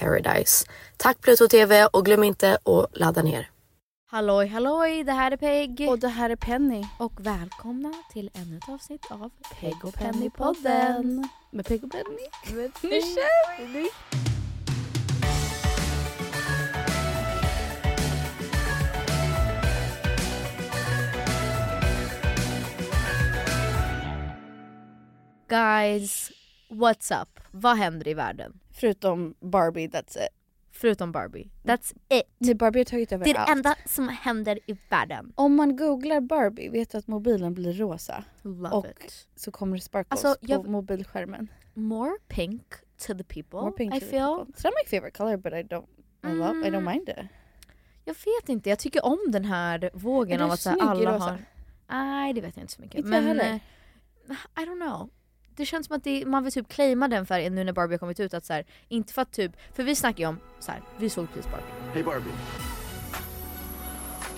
paradise. Tack Pluto TV och glöm inte att ladda ner. Halloj halloj, det här är Peg. Och det här är Penny. Och välkomna till ännu ett avsnitt av Peg och Penny-podden. Med Peg och Penny. Nu kör vi! Guys, what's up? Vad händer i världen? Förutom Barbie, that's it. Förutom Barbie. That's it. Nej, Barbie har tagit över Det är det allt. enda som händer i världen. Om man googlar Barbie vet du att mobilen blir rosa. Love Och it. så kommer det sparkles Alltså, på jag- mobilskärmen. More pink to the people, More pink I to the feel. people. It's not my favorite color but I don't, I, love, I don't mind it. Jag vet inte, jag tycker om den här vågen av att så här, snygg i alla rosa? har... Nej det vet jag inte så mycket. Inte jag men heller. eh, I don't know. Det känns som att det, man vill typ claima den färgen nu när Barbie har kommit ut. Att så här, inte för att typ, för vi snackar ju om så här, vi såg precis Barbie. Hey, Barbie.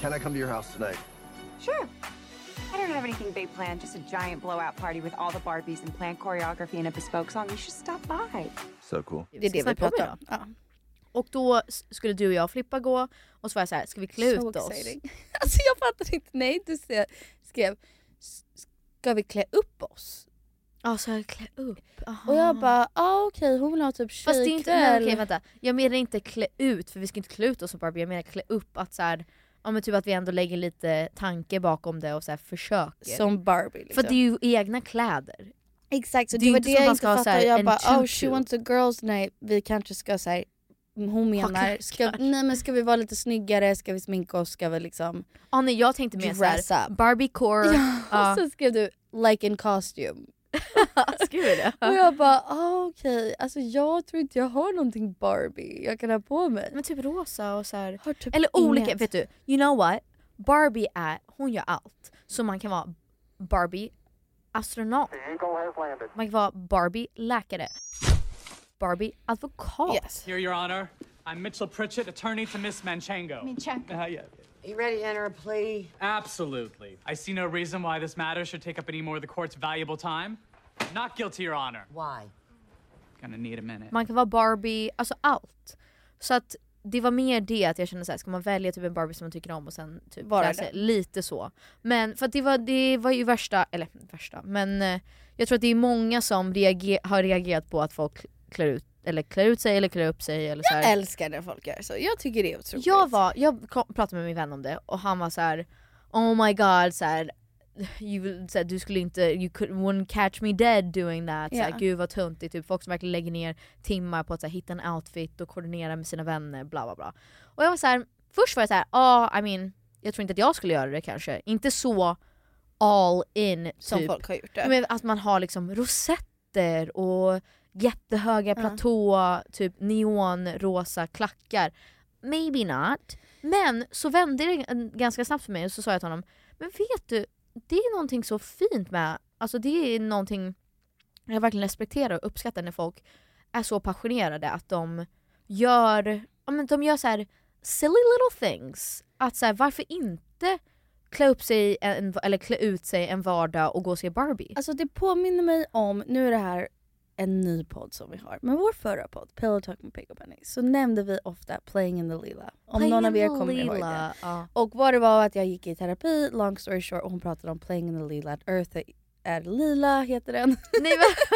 Can I come to your house tonight? Sure. I don't have anything big planned, just a giant blowout party with all the Barbies and planned choreography and a bespoke song. You should stop by. So cool. Det är det vi pratar om. Ja. Och då skulle du och jag och Flippa gå och så var jag så här, ska vi klä So ut oss? exciting. Alltså jag fattar inte. Nej, du skrev "S- ska vi klä upp oss? Ja, så jag klä upp? Aha. Och jag bara, ah, okej hon vill ha typ Fast det är inte, nej, tjejkväll. okej vänta. Jag menar inte klä ut, för vi ska inte klä ut oss som Barbie. Jag menar klä upp att så här, ja men typ att vi ändå lägger lite tanke bakom det och så här försöker. Som Barbie liksom. För det är ju egna kläder. Exakt, så Det det, var det jag inte så fattade. Jag bara, oh she wants a girls night. Vi kanske ska säga hon menar, ska, nej men ska vi vara lite snyggare, ska vi sminka oss, ska vi liksom Ah, nej, jag tänkte mer såhär. Barbie core. Ja, ja. och så skrev du like in costume. Skriver det? Och jag bara ah, okej, alltså jag tror inte jag har någonting Barbie jag kan ha på mig. Men typ rosa och så här. Har typ Eller olika, inget. vet du? You know what? Barbie är, hon gör allt. Så man kan vara Barbie astronaut. Man kan vara Barbie läkare. Barbie advokat. Yes. Here, Your Honor. I'm Mitchell Pritchett, attorney to Miss Manchango. Check. Uh, yeah. You ready to enter a plea? Absolutely. I see no reason why this matter should take up any more of the court's valuable time. Not guilty, Your Honor. Why? Gonna need a minute. Man kan vara Barbie, alltså allt. Så att det var mer det att jag kände såhär, ska man välja typ en Barbie som man tycker om och sen typ Vara det. lite så. Men för att det var, det var ju värsta, eller värsta, men eh, jag tror att det är många som reager, har reagerat på att folk klär ut, eller klär ut sig eller klär upp sig eller så Jag här. älskar när folk gör så, jag tycker det är otroligt. Jag, var, jag kom- pratade med min vän om det och han var så här: Oh my god, så här, you, så här, du skulle inte, you could, wouldn't catch me dead doing that. Så här. Gud vad är typ folk som verkligen lägger ner timmar på att så här, hitta en outfit och koordinera med sina vänner, bla bla bla. Och jag var så här, först var jag så här, ja I mean, jag tror inte att jag skulle göra det kanske. Inte så all in Som typ. folk har gjort det. Men att man har liksom rosetter och jättehöga platå, typ neonrosa klackar. Maybe not. Men så vände det ganska snabbt för mig och så sa jag till honom, men vet du, det är någonting så fint med, alltså det är någonting jag verkligen respekterar och uppskattar när folk är så passionerade att de gör, ja men de gör så här silly little things. Att så här, varför inte klä upp sig en, eller klä ut sig en vardag och gå och se Barbie? Alltså det påminner mig om, nu är det här en ny podd som vi har, men vår förra podd, Pillow Talk med Peg och Penny, så nämnde vi ofta Playing in the Lila. Om Playing någon av er kommer ihåg det. ja. Och vad det var att jag gick i terapi, long story short, och hon pratade om Playing in the Lila, att Earth är lila heter den. Nej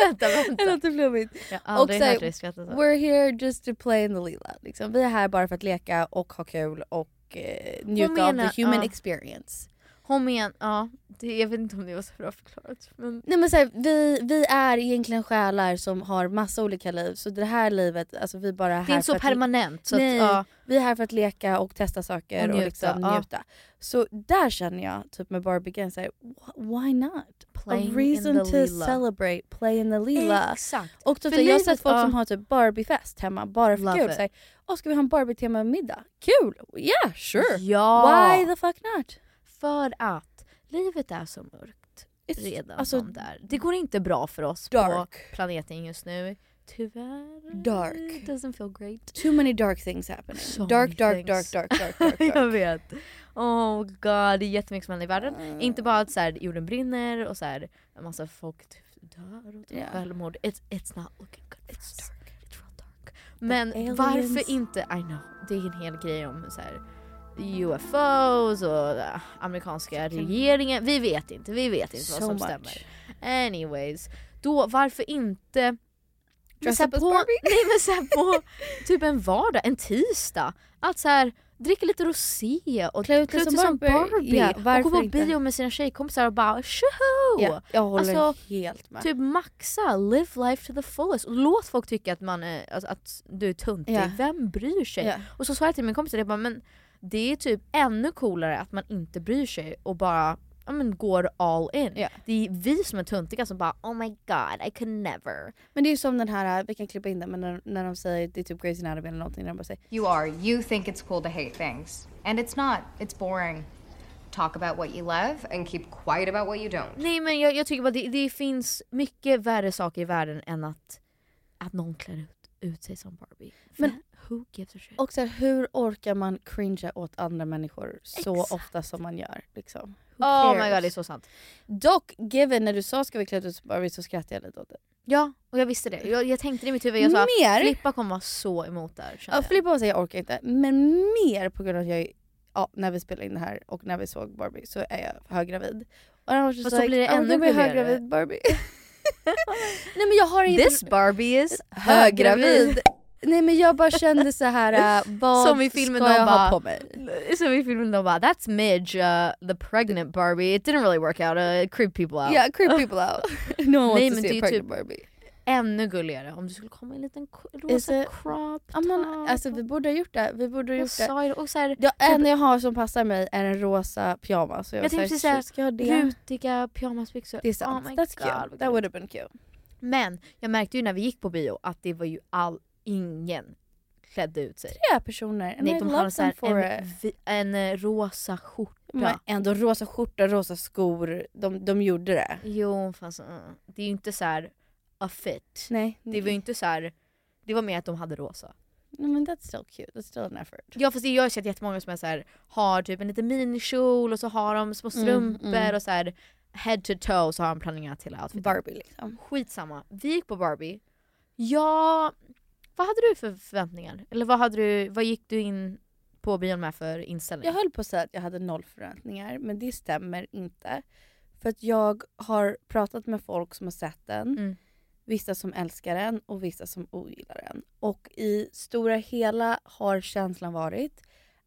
vänta, vänta. Det flummigt. Jag har aldrig här, hört dig skratta så. We're here just to play in the lila. Liksom. Vi är här bara för att leka och ha kul och eh, njuta menar- av the human ja. experience. Hon men, ja, det, jag vet inte om det var så bra förklarat. Men Nej men så här, vi, vi är egentligen själar som har massa olika liv så det här livet, alltså vi bara är här det är inte så att- permanent. Så Nej, att, ja, vi är här för att leka och testa saker Och och, njuta, liksom ja. njuta. Så där känner jag typ med Barbie så här, wh- why not? Playing A reason to lila. celebrate, play in the lila. Exakt. Och typ, så jag har sett folk ja. som har typ Barbie-fest hemma bara för kul. Så här, ska vi ha en Barbie-tema middag? Kul! Yeah, sure! Ja. Why the fuck not? För att livet är så mörkt It's- redan alltså, där. Det går inte bra för oss på Dark. planeten just nu. Tyvärr. Dark. It doesn't feel great. Too many dark things happening. So dark, dark, dark, things. dark, dark, dark, dark. jag vet. Oh god, det är jättemycket som händer i världen. Inte bara att så här, jorden brinner och så här, en massa folk typ dör och Yeah. självmord. It's, it's not looking good for us. It's real dark. Men varför inte, I know, det är en hel grej om så här, UFOs och amerikanska regeringen. Vi vet inte, vi vet inte vad So som much. stämmer. Anyways, då varför inte Dress up på, Barbie? Nej men så här på typ en vardag, en tisdag. Att så här, dricka lite rosé och Klä ut dig som som Barbie. Barbie. Ja, och gå på inte? bio med sina tjejkompisar och bara tjoho! Ja, jag håller Alltså, helt med. Typ maxa, live life to the fullest. Och låt folk tycka att, man är, alltså, att du är tuntig. Ja. Vem bryr sig? Ja. Och så sa jag till min kompis, jag bara, men det är typ ännu coolare att man inte bryr sig och bara ja, men, går all in. Ja. Det är vi som är tuntiga som bara oh my god I could never. Men det är ju som den här, vi kan klippa in den, men när, när de säger det är typ Grey's Anatomy eller någonting, när de bara säger You are. You think it's cool to hate things. And it's not. It's boring. Talk about what you love and keep quiet about what you don't. Nej men jag, jag tycker bara det, det finns mycket värre saker i världen än att, att någon klär ut, ut sig som Barbie. Men who gives a shit? Och så här, hur orkar man cringea åt andra människor så Exakt. ofta som man gör? Liksom? Who Oh my god det är så sant. Dock, given när du sa ska vi klä ut oss Barbie så skrattade jag lite åt det. Ja, och jag visste det. Jag, jag tänkte det i mitt huvud. Jag sa Mer? Filippa kommer vara så emot där. kände Ja, jag. Filippa var så här, jag orkar inte. Men mer på grund av att jag, ja, när vi spelade in det här och när vi såg Barbie så är jag höggravid. Och Fast då like, blir det ännu gulligare. höggravid Barbie. Nej men jag har inte... This Barbie is höggravid. Nej men jag bara kände så här, äh, vad Som i filmen ska jag bara, ha på mig? Som i filmen de bara “That's Midge, uh, the pregnant Barbie, it didn't really work out, uh, it creeped people out”. Yeah, creep people out. no one Nej, wants to men see a pregnant typ- Barbie. ännu gulligare om du skulle komma i en liten rosa it- crop Ja, top. alltså vi borde ha gjort det. Vi borde ha Jag gjort ju det. Och så här, Det typ- enda jag har som passar mig är en rosa pyjamas. Så jag, jag tänkte precis så här, såhär, ska jag det? rutiga pyjamasbyxor. Det är sant. Oh my That's God, cute. That would have been cute. Men jag märkte ju när vi gick på bio att det var ju all, ingen klädde ut sig. Tre personer. And Nej, I de hade så här en, vi- en eh, rosa skjorta. Men ändå rosa skjorta, rosa skor. De, de gjorde det. Jo fast uh, det är ju inte så här a fit. Nej. Det var ju inte så här. det var mer att de hade rosa. No, men that's still cute. That's still an effort. Ja fast jag har sett jättemånga som är så här, har typ en liten minikjol och så har de små Mm, strumpor mm. och så här head to toe så har de planerat hela outfiten. Barbie liksom. Skitsamma. Vi gick på Barbie. Ja, vad hade du för förväntningar? Eller vad, hade du, vad gick du in på bion med för inställning? Jag höll på att säga att jag hade noll förväntningar, men det stämmer inte. För att jag har pratat med folk som har sett den, Mm. vissa som älskar den och vissa som ogillar den. Och i stora hela har känslan varit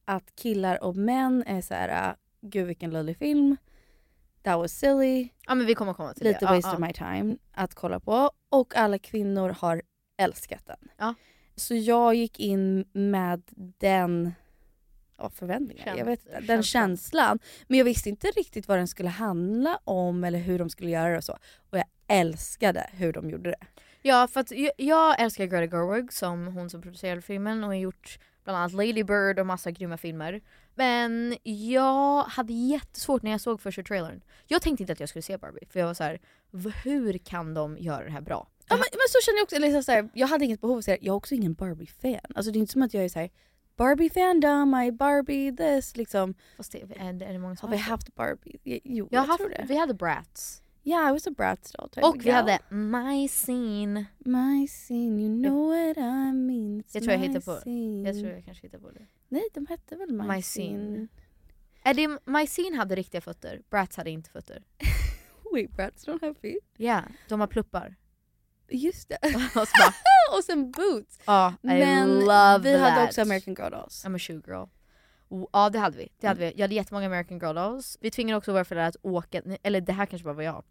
att killar och män är så här, gud vilken löjlig film, that was silly, Ja men vi kommer komma till lite det. waste ja, of my time att kolla på. Och alla kvinnor har älskat den. Ja. Så jag gick in med den ja, förväntningar, Käns- jag vet inte, den känslan. Men jag visste inte riktigt vad den skulle handla om eller hur de skulle göra det och så. Och jag älskade hur de gjorde det. Ja för att jag, jag älskar Greta Gerwig som hon som producerade filmen och har gjort bland annat Lady Bird och massa grymma filmer. Men jag hade jättesvårt när jag såg första trailern. Jag tänkte inte att jag skulle se Barbie för jag var så här: "V- hur kan de göra det här bra? Ja, men, men så känner jag också, liksom så här, jag hade inget behov av att säga jag är också ingen Barbie-fan. Alltså det är inte som att jag är så här Barbie-fandom, I Barbie this liksom. Fast det, är, är det många som Har vi det? haft Barbie? Jo, Jag jag, haft, tror det. vi hade Bratz. Yeah, I was a Bratz doll type Och vi hade My Scene. My scene, you know what I mean. It's Jag tror jag my hittar på scene. Jag tror jag kanske hittar på det. Nej, de hette väl My, My scene. Scene. Är det, My Scene hade riktiga fötter, Bratz hade inte fötter. Wait, Bratz don't have feet? Ja, de har pluppar. Just det. och, så och sen boots. Ja, I Men love vi hade that. också American Girl Dolls. I'm a shoe girl. Oh, Ja det hade vi. Det hade vi. Jag hade jättemånga American Girl dolls. Vi tvingade också våra föräldrar att åka, eller det här kanske bara var jag.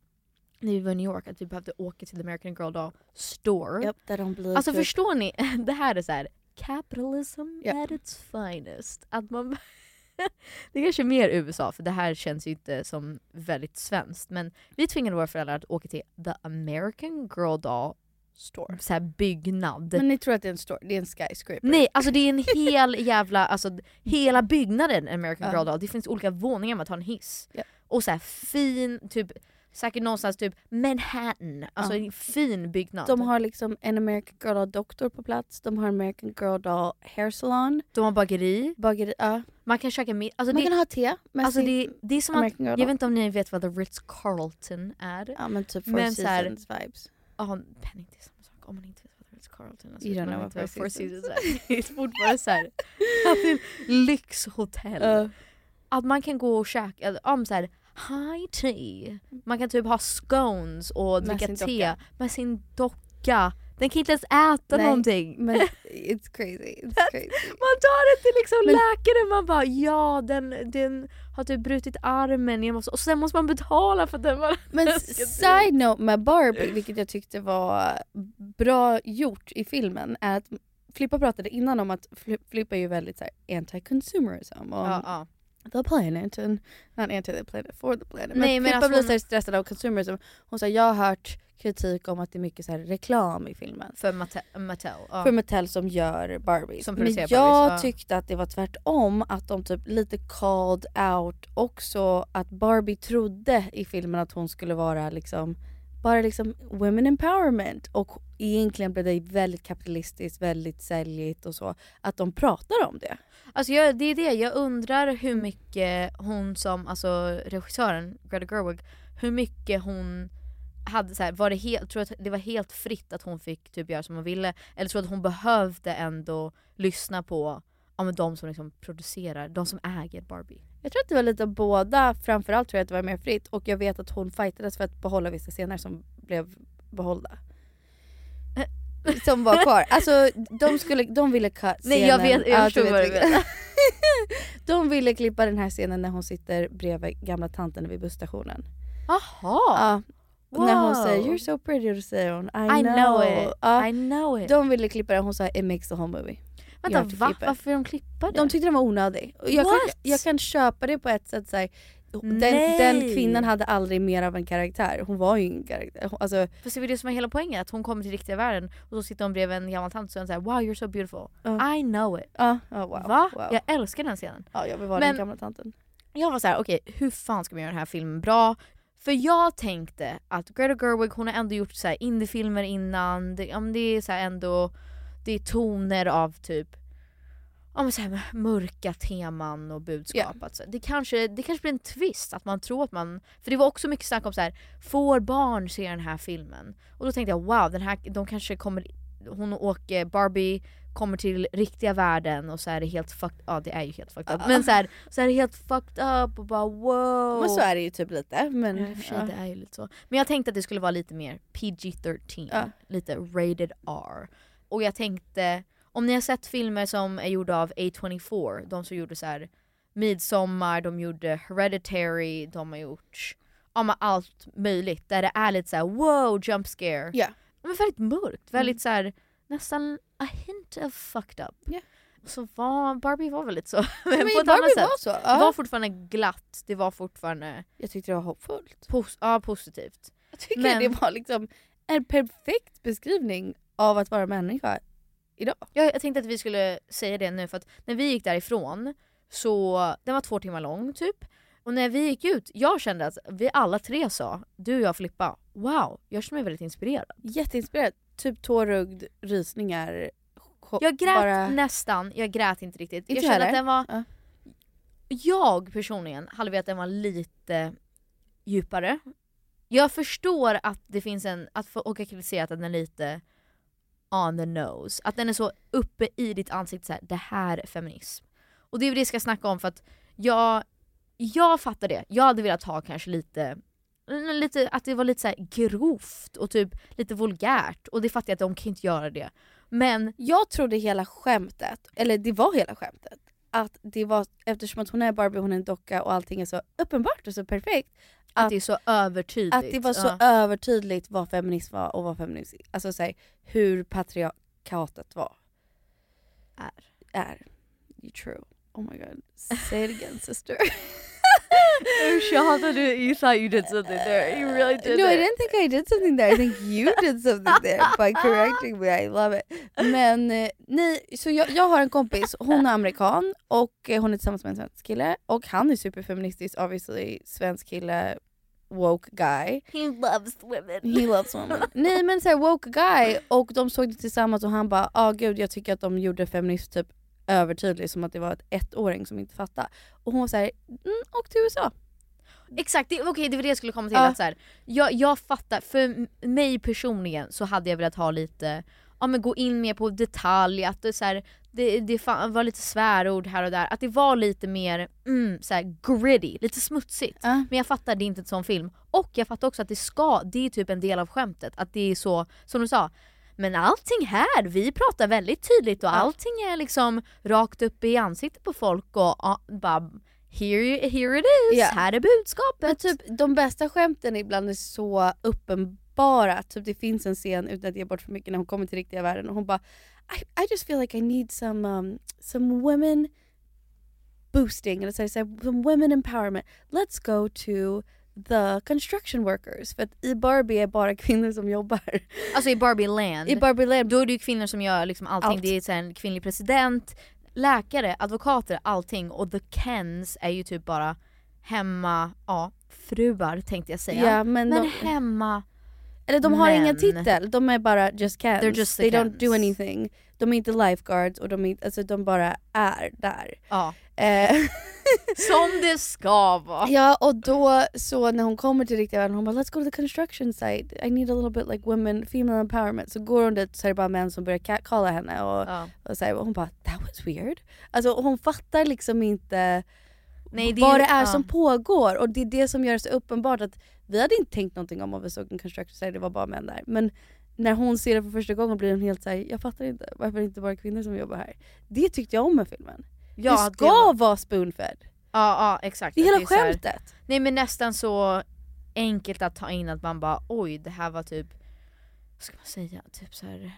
När vi var i New York, att vi behövde åka till American Girl doll store. Japp, där de blir Alltså typ- förstår ni? Det här är så här capitalism Ja. at its finest. Att man det är kanske är mer USA för det här känns ju inte som väldigt svenskt. Men vi tvingade våra föräldrar att åka till the American Girl doll store. Så här byggnad. Men ni tror att det är en store, det är en skyscraper? Nej, alltså det är en hel jävla, alltså hela byggnaden American. Girl Doll. Det finns olika våningar man tar en hiss. Ja. Och så här fin, typ säkert någonstans typ Manhattan. Alltså Ja. en fin byggnad. De har liksom en American Girl Doll doktor på plats, de har American Girl Doll hair salon. De har bageri. Bageri, ja. Man kan käka middag. Alltså Man det, kan ha te med alltså det, det är som att, American Girl jag vet inte om ni vet vad the Ritz Carlton är. Ja men typ Four Men så här- Seasons vibes. Ja, penning det är samma sak. Om man inte vet vad the Ritz Carlton är. så You don't know inte what Four Seasons är. Det är fortfarande såhär, att lyxhotell. Ja. att man kan gå och käka, eller, om så här, high tea. Man kan typ ha scones och dricka te docka. med sin docka. Den kan inte ens äta Nej, någonting. Men it's crazy, it's crazy. Man tar den till liksom Men- läkaren, man bara ja den, den har typ brutit armen jag måste, och sen måste man betala för att den var Men side note med Barbie, vilket jag tyckte var bra gjort i filmen, är att Flippa pratade innan om att Fli- Flippa är ju väldigt så här anti-consumerism. Och Ja, ja. The planet, and not anti the planet, for the planet. Nej, men Flippa alltså blir hon- stressad av consumerism. Hon sa jag har hört kritik om att det är mycket så här reklam i filmen. För Mattel. Mattel ja. För Mattel som gör Barbie. Som Men jag Barbies, ja. tyckte att det var tvärtom, att de typ lite called out också att Barbie trodde i filmen att hon skulle vara liksom bara liksom women empowerment och egentligen blev det väldigt kapitalistiskt, väldigt säljigt och så. Att de pratar om det. Alltså jag, det är det, jag undrar hur mycket hon som, alltså regissören Greta Gerwig, hur mycket hon hade så här, var det helt, tror att det var helt fritt att hon fick typ göra som hon ville? Eller tror att hon behövde ändå lyssna på ja, men de som liksom producerar, de som äger Barbie? Jag tror att det var lite av båda, framförallt tror jag att det var mer fritt och jag vet att hon fightades för att behålla vissa scener som blev behållda. Som var kvar. Alltså de, skulle, de ville cut scenen. Nej, jag vet- jag Ja, förstår du vad du menar. De ville klippa den här scenen när hon sitter bredvid gamla tanten vid busstationen. Jaha! Ja. När hon Wow. säger “You're so pretty” och då säger hon “I, I know it. Ja, I know it. De ville klippa den, hon sa “It makes the whole movie”. Vänta, va? Varför de klippa det? De tyckte den var onödig. Jag kan, What? jag kan köpa det på ett sätt. Så här, den, den kvinnan hade aldrig mer av en karaktär. Hon var ju ingen karaktär. Hon- Alltså, Fast det var det som var hela poängen, att hon kommer till riktiga världen och så sitter hon bredvid en gammal tant och säger wow you're so beautiful. Ja. I know it. ja, ja, wow, Va? wow. Jag älskar den scenen. Ja, jag vill vara Men- den gamla tanten. Jag var så här: okej hur fan ska man göra den här filmen bra? För jag tänkte att Greta Gerwig hon har ändå gjort så här indiefilmer innan, det, men det är så ändå det är toner av typ men så här, mörka teman och budskap. Alltså, det, kanske, det kanske blir en twist, att man tror att man... För det var också mycket snack om så här, får barn se den här filmen? Och då tänkte jag wow, den här, de kanske kommer... Hon åker, Barbie kommer till riktiga världen och så är det helt fucked Ja det är ju helt fucked up. Men så, här, så är det helt fucked up och bara wow. Men så är det ju typ lite. Men, Ja, och för det är ju lite så. Men jag tänkte att det skulle vara lite mer PG-13, Ja. lite rated R. Och jag tänkte, om ni har sett filmer som är gjorda av A24, de som gjorde så här Midsommar, de gjorde Hereditary, de har gjort ja, men allt möjligt där det är lite så här wow jump scare. Ja. Men väldigt mörkt, väldigt Mm. så här nästan a hint of fucked up. Ja. Så var, Barbie var väldigt så. Men, men på ett Barbie annat sätt. var så, Det ja. var fortfarande glatt, det var fortfarande Jag tyckte det var hoppfullt. pos- ja, positivt. Jag tycker Men- det var liksom en perfekt beskrivning av att vara människa idag. Jag, jag tänkte att vi skulle säga det nu för att när vi gick därifrån så, den var två timmar lång typ. Och när vi gick ut, jag kände att vi alla tre sa, du och jag Filippa, wow, jag känner mig väldigt inspirerad. Jätteinspirerad. Typ tårögd, rysningar. Jag grät bara- nästan, jag grät inte riktigt. Inte jag kände heller. att den var... Ja. Jag personligen hade velat att den var lite djupare. Jag förstår att det finns en, att folk har kritiserat att den är lite on the nose. Att den är så uppe i ditt ansikte så här, det här är feminism. Och det är det jag ska snacka om för att jag, jag fattar det. Jag hade velat ha kanske lite Lite, att det var lite så här grovt och typ lite vulgärt och det fattar jag att de kan inte göra det. Men Jag trodde hela skämtet, eller det var hela skämtet, att det var, eftersom att hon är Barbie, hon är en docka och allting är så uppenbart och så perfekt att, det är så övertydligt. Att det var så Ja. övertydligt vad feminism var och vad feminism, alltså så här, hur patriarkatet var. Är. Är. You're true. Oh my god. Say it again sister. Usch jag hatade you thought you did something there. You really did no I it. didn't think I did something there, I think you did something there by correcting me, I love it. Men eh, nej, så jag, jag har en kompis, hon är amerikan och eh, hon är tillsammans med en svensk kille och han är superfeministisk obviously, svensk kille, woke guy. He loves women. He loves women. Nej men såhär woke guy och de såg det tillsammans och han bara ah gud jag tycker att de gjorde feminism typ övertydligt som att det var ett ettåring som inte fattade. Och hon var såhär, mm, och till USA. Exakt, okej det var det jag skulle komma till. Ja. Att så här, jag, jag fattar, för mig personligen så hade jag velat ha lite, ja men gå in mer på detalj, att det, så här, det, det var lite svärord här och där, att det var lite mer mm, så gritty, lite smutsigt. Ja. Men jag fattar, det är inte en sån film. Och jag fattar också att det ska, det är typ en del av skämtet, att det är så, som du sa, men allting här, vi pratar väldigt tydligt och allting är liksom rakt upp i ansiktet på folk och ja, bara here, here it is, Ja. här är budskapet. Men typ de bästa skämten ibland är så uppenbara. Typ det finns en scen, utan att ge bort för mycket, när hon kommer till riktiga världen och hon bara I, I just feel like I need some, um, some women boosting, så här, så här, some women empowerment. Let's go to the construction workers. För att i Barbie är bara kvinnor som jobbar. Alltså i Barbie Land, I Barbie Land då är det ju kvinnor som gör liksom allting. Allt. Det är en kvinnlig president, läkare, advokater, allting. Och the Kens är ju typ bara hemma, ja, fruar tänkte jag säga. Ja, men men de- hemma Eller de har ingen Men- titel, de är bara just cans. They're just the They don't do cans. anything. De är inte lifeguards och de, är, alltså, de bara är där. Ja. Eh, Som det ska vara. Ja och då så när hon kommer till riktiga världen hon bara let's go to the construction site, I need a little bit like women, female empowerment. Så går hon dit så är det bara män som börjar catcalla henne och, Ja. och, så här, och hon bara that was weird. Alltså hon fattar liksom inte Nej, det är vad det är ja. som pågår och det är det som gör det så uppenbart att vi hade inte tänkt någonting om om vi såg en construction site, det var bara män där. Men när hon ser det för första gången blir hon helt såhär, jag fattar inte varför det inte bara kvinnor som jobbar här. Det tyckte jag om med filmen. Ja, det ska det var- vara spoonfed. Ja, ja exakt. Det är hela så här- skämtet. Nej men nästan så enkelt att ta in att man bara oj det här var typ, vad ska man säga, typ så här,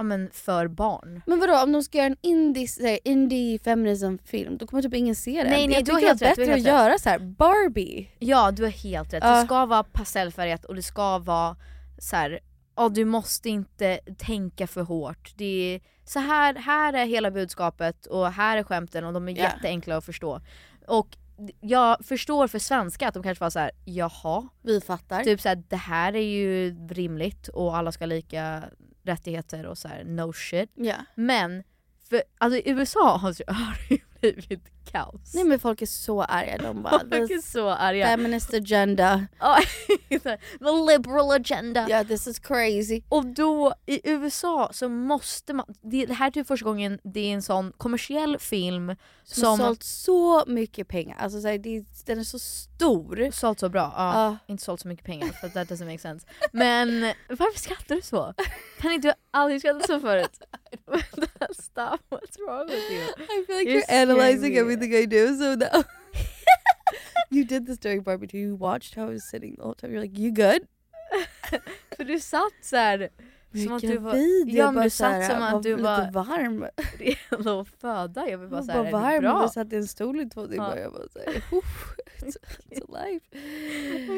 ja men för barn. Men vadå om de ska göra en här, indie feminism film då kommer typ ingen se det. Nej, nej, jag du tycker helt det är rätt, bättre att göra så här Barbie. Ja du har helt rätt, Ja. det ska vara pastellfärgat och det ska vara så här. Ja, du måste inte tänka för hårt. Det är, så här, här är hela budskapet och här är skämten och de är Ja. jätteenkla att förstå. Och jag förstår för svenska att de kanske var så här: jaha. Vi fattar. Typ såhär, det här är ju rimligt och alla ska ha lika rättigheter och så här, no shit. Ja. Men för, alltså, i USA har har det ju blivit kaos. Nej men folk är så arga. De bara, Folk är "This så arga. Feminist agenda. The liberal agenda. Yeah, this is crazy. Och då i USA så måste man, det, här är typ första gången det är en sån kommersiell film Som, har som sålt så mycket pengar. Alltså så här, det, den är så stor. sålt så bra. Ja, Ja. Inte sålt så mycket pengar för that doesn't make sense. Men varför skrattar du så? Kan inte du aldrig skratta så förut? Stop, what's wrong with you? I feel like You're you're, analyzing everything I do so now. you did this during Barbie too. You watched how I was sitting the whole time. You're like, you good? För du satt såhär som att du var, ja, men du så satt som var att du lite var varm. redo att föda. Jag vill bara Jag såhär, var är varm det bra? vi satt i en stol i två timmar. Ja. Jag bara såhär, "Uff, it's, it's alive.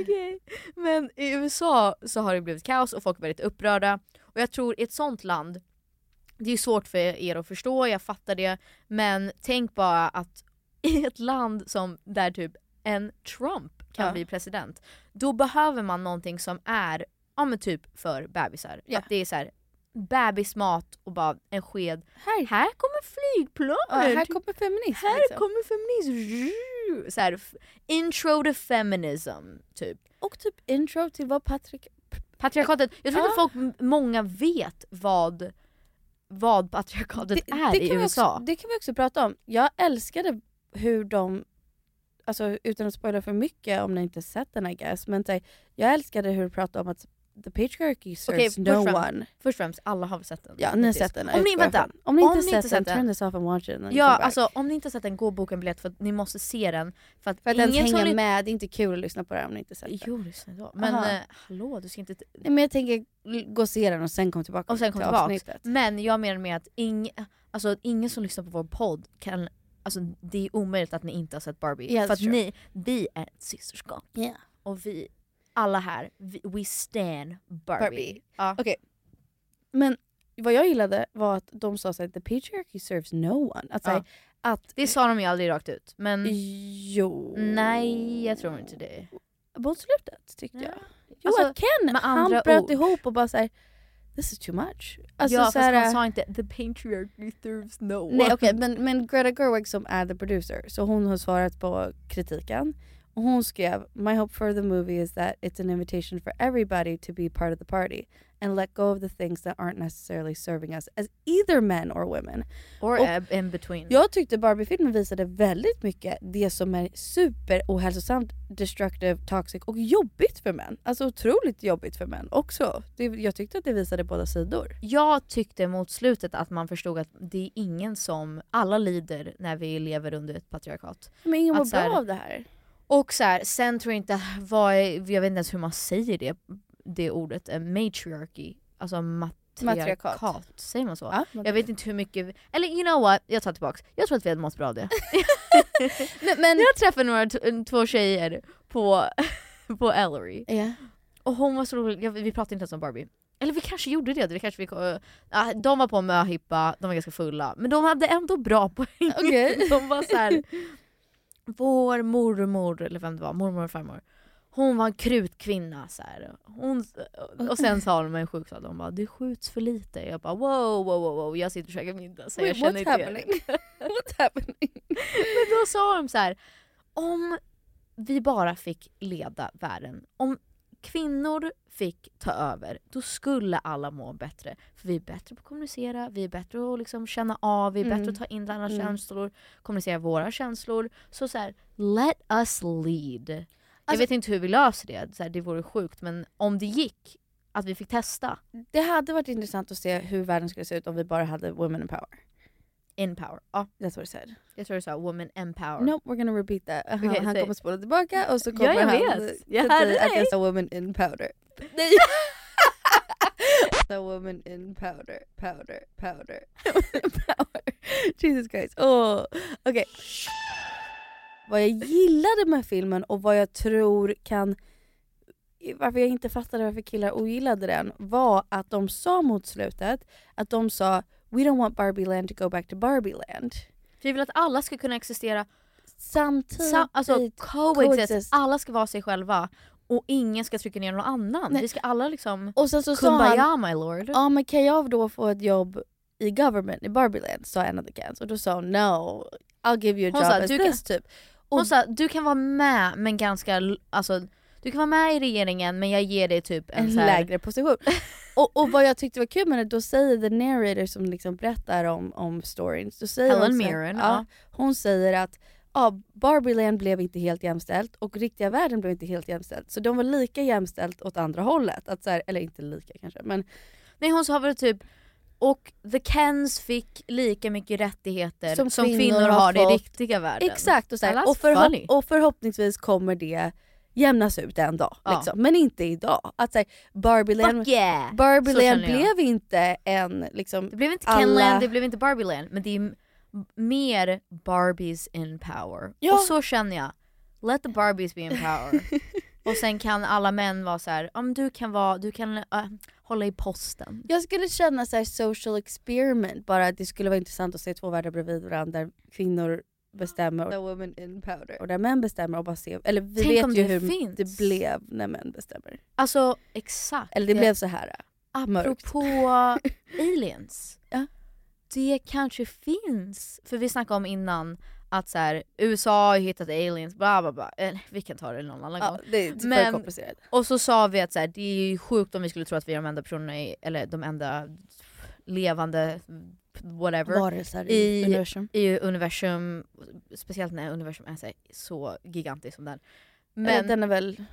Okej. Men i USA så har det blivit kaos och folk är väldigt upprörda. Och jag tror i ett sånt land, det är svårt för er att förstå, jag fattar det. Men tänk bara att i ett land som där typ en Trump kan Ja. bli president, då behöver man någonting som är ja men typ för bebisar. Ja. Att det är så här bebismat och bara en sked. Här, Här kommer flygplanet! ja, här kommer feminism. Här liksom. kommer feminism! Så här, intro to feminism, typ. Och typ intro till vad Patrik... Patriarkatet, jag tror inte folk, många vet vad, vad patriarkatet är i kan vi USA. Också, det kan vi också prata om. Jag älskade hur de, alltså utan att spoila för mycket om ni inte sett den I guess, men här, jag älskade hur de pratade om att the patriarchy serves först no främst- one. Först och främst, alla har väl sett den. Ja, ni har sett den. Om ni, vänta. Om ni inte om sett den, turn this off and watch it. and Ja, alltså om ni inte har sett den, gå och boka en biljett för att ni måste se den. För att, För att ens hänga li- med, det är inte kul att lyssna på det om ni inte sett den. Jo, lyssna då. Men eh, hallå, du ska inte... Nej, men jag tänker gå och se den och sen komma tillbaka Och sen kom till tillbaks. avsnittet. Men jag menar med att ing, alltså, ingen som lyssnar på vår podd kan... Alltså det är omöjligt att ni inte har sett Barbie. Yeah, för att true. ni, vi är ett systerskap. Yeah. Och vi, alla här, vi, we stand Barbie. Barbie. Ja. Okej. Men vad jag gillade var att de sa såhär, the patriarchy serves no one. Att, så här, att Det sa de ju aldrig rakt ut. Men jo. nej, jag tror inte det. Mot slutet tyckte jag. Jo Alltså, att Ken, med han andra bröt ord. ihop och bara såhär, this is too much. Alltså, ja, så fast här, han sa inte the patriarchy serves no one. Nej okej men, men Greta Gerwig som är the producer, så hon har svarat på kritiken. Och hon skrev My hope for the movie is that it's an invitation for everybody to be part of the party and let go of the things that aren't necessarily serving us as either men or women. Or Och in between. Jag tyckte Barbie-filmen visade väldigt mycket det som är super ohälsosamt, destructive, toxic och jobbigt för män. Alltså otroligt jobbigt för män också. Det, jag tyckte att det visade båda sidor. Jag tyckte mot slutet att man förstod att det är ingen som, alla lider när vi lever under ett patriarkat. Men ingen mår bra av det här. Och så här, sen tror jag inte, vad är, jag vet inte ens hur man säger det, det ordet, eh, matriarchy, alltså matriarkat. Matriarkat. Säger man så? Ja, jag vet inte hur mycket, eller you know what, jag tar tillbaks. Jag tror att vi hade mått bra av det. men, men, jag träffade några, två tjejer på, på Ellery. Ja. Och hon var så rolig, vi pratade inte ens om Barbie. Eller vi kanske gjorde det, det kanske vi, ja, de var på möhippa, de var ganska fulla. Men de hade ändå bra poäng. Okej. De var så här. Vår mormor, eller vem det var, mormor och farmor. Hon var en krutkvinna så här. Hon, och sen sa de en sjuk sak, de bara det skjuts för lite. Jag bara wow, wow, wow, wow. jag sitter och käkar middag så jag Wait, känner what's inte happening? What's happening? Men då sa de så här. om vi bara fick leda världen, om kvinnor fick ta över, då skulle alla må bättre. För vi är bättre på att kommunicera, vi är bättre på att liksom känna av, vi är Mm. bättre på att ta in andra Mm. känslor, kommunicera våra känslor. Så så här, let us lead. jag Alltså- vet inte hur vi löser det, så här, det vore sjukt, men om det gick, att vi fick testa. Det hade varit intressant att se hur världen skulle se ut om vi bara hade women in power. In power. Ja, That's what I said. jag tror du sa woman empower. Nope, we're gonna repeat that. Han, Okej, han säg. kommer spola tillbaka och så Ja, kommer jag han vet. Jag hörde att jag sa woman in powder. Nej! The woman in powder, powder, powder, powder. Jesus Christ. Oh. Okej. Vad jag gillade med filmen och vad jag tror kan varför jag inte fattade varför killar ogillade den var att de sa mot slutet att de sa We don't want Barbie land to go back to Barbie land. Vi vill att alla ska kunna existera Samtidigt. Sam, alltså coexist. coexist. alla ska vara sig själva och ingen ska trycka ner någon annan. Nej. Vi ska alla liksom Och sen så sa kumbaya han, my lord. ja men kan jag då få ett jobb i government i Barbieland? sa en av the cans och då sa hon no, I'll give you a Hon job sa, as "Du this typ. Och Hon sa du kan vara med men ganska, alltså du kan vara med i regeringen men jag ger dig typ en, en här, lägre position. och, och vad jag tyckte var kul med det, då säger the narrator som liksom berättar om, om storyn, då säger Helen hon, Mirren, ja, ja. hon säger att ja, Barbieland blev inte helt jämställt och riktiga världen blev inte helt jämställt. Så de var lika jämställt åt andra hållet. Att så här, eller inte lika kanske men Nej hon sa väl typ och the Kens fick lika mycket rättigheter som, Som kvinnor, kvinnor har har i riktiga världen. Exakt och, så här, och, förhopp- och förhoppningsvis kommer det jämnas ut en dag. Ja. Liksom. Men inte idag. Att säga Barbieland, yeah! Barbieland blev inte en liksom Det blev inte alla- Kenland, det blev inte Barbieland men det är mer Barbies in power. Ja. Och så känner jag, let the Barbies be in power. och sen kan alla män vara så här, om du kan vara, du kan äh, hålla i posten. Jag skulle känna så social experiment, bara att det skulle vara intressant att se två världar bredvid varandra där kvinnor bestämmer the woman in powder. och där män bestämmer och bara se, eller vi Tänk vet ju det hur finns. det blev när män bestämmer. Alltså exakt. Eller det blev så här. mörkt. Apropå aliens. Ja. Det kanske finns, för vi snackade om innan att så här, USA har hittat aliens, bla bla bla. Eh, vi kan ta det någon annan Ja, gång. det är Men- komplicerat. Och så sa vi att så här, det är ju sjukt om vi skulle tro att vi är de enda personerna, i, eller de enda levande whatever Varelser i universum. i universum, speciellt när universum är så, här, så gigantiskt som den. Men den är väl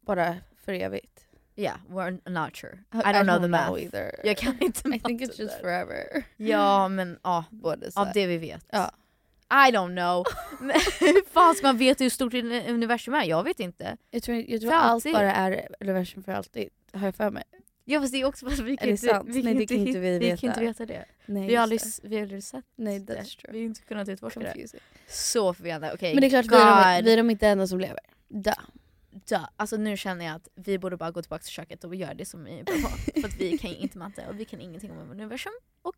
bara för evigt? yeah, we're not sure. I I don't know don't the know math. either. Jag kan inte I think it's just forever. Ja men ja, Både av det vi vet. Ja. I don't know. Hur fan ska man veta hur stort uni- universum är? Jag vet inte. Jag tror, jag tror allt bara är universum för alltid, har jag för mig. Ja fast det är också för att vi kan det inte, sant? vi kan Nej, det inte, kan inte hit- vi vi kan inte veta. det. Nej, vi, har aldrig, det. vi har aldrig sett Nej, det. that's true. Vi har inte kunnat utforska det. Så förvirrande. Okej, Men det är klart, vi är, de, vi är de inte enda som lever. Duh. Duh. Alltså nu känner jag att vi borde bara gå tillbaka till köket och göra det som vi är bra på. För att vi kan inte matte och vi kan ingenting om universum och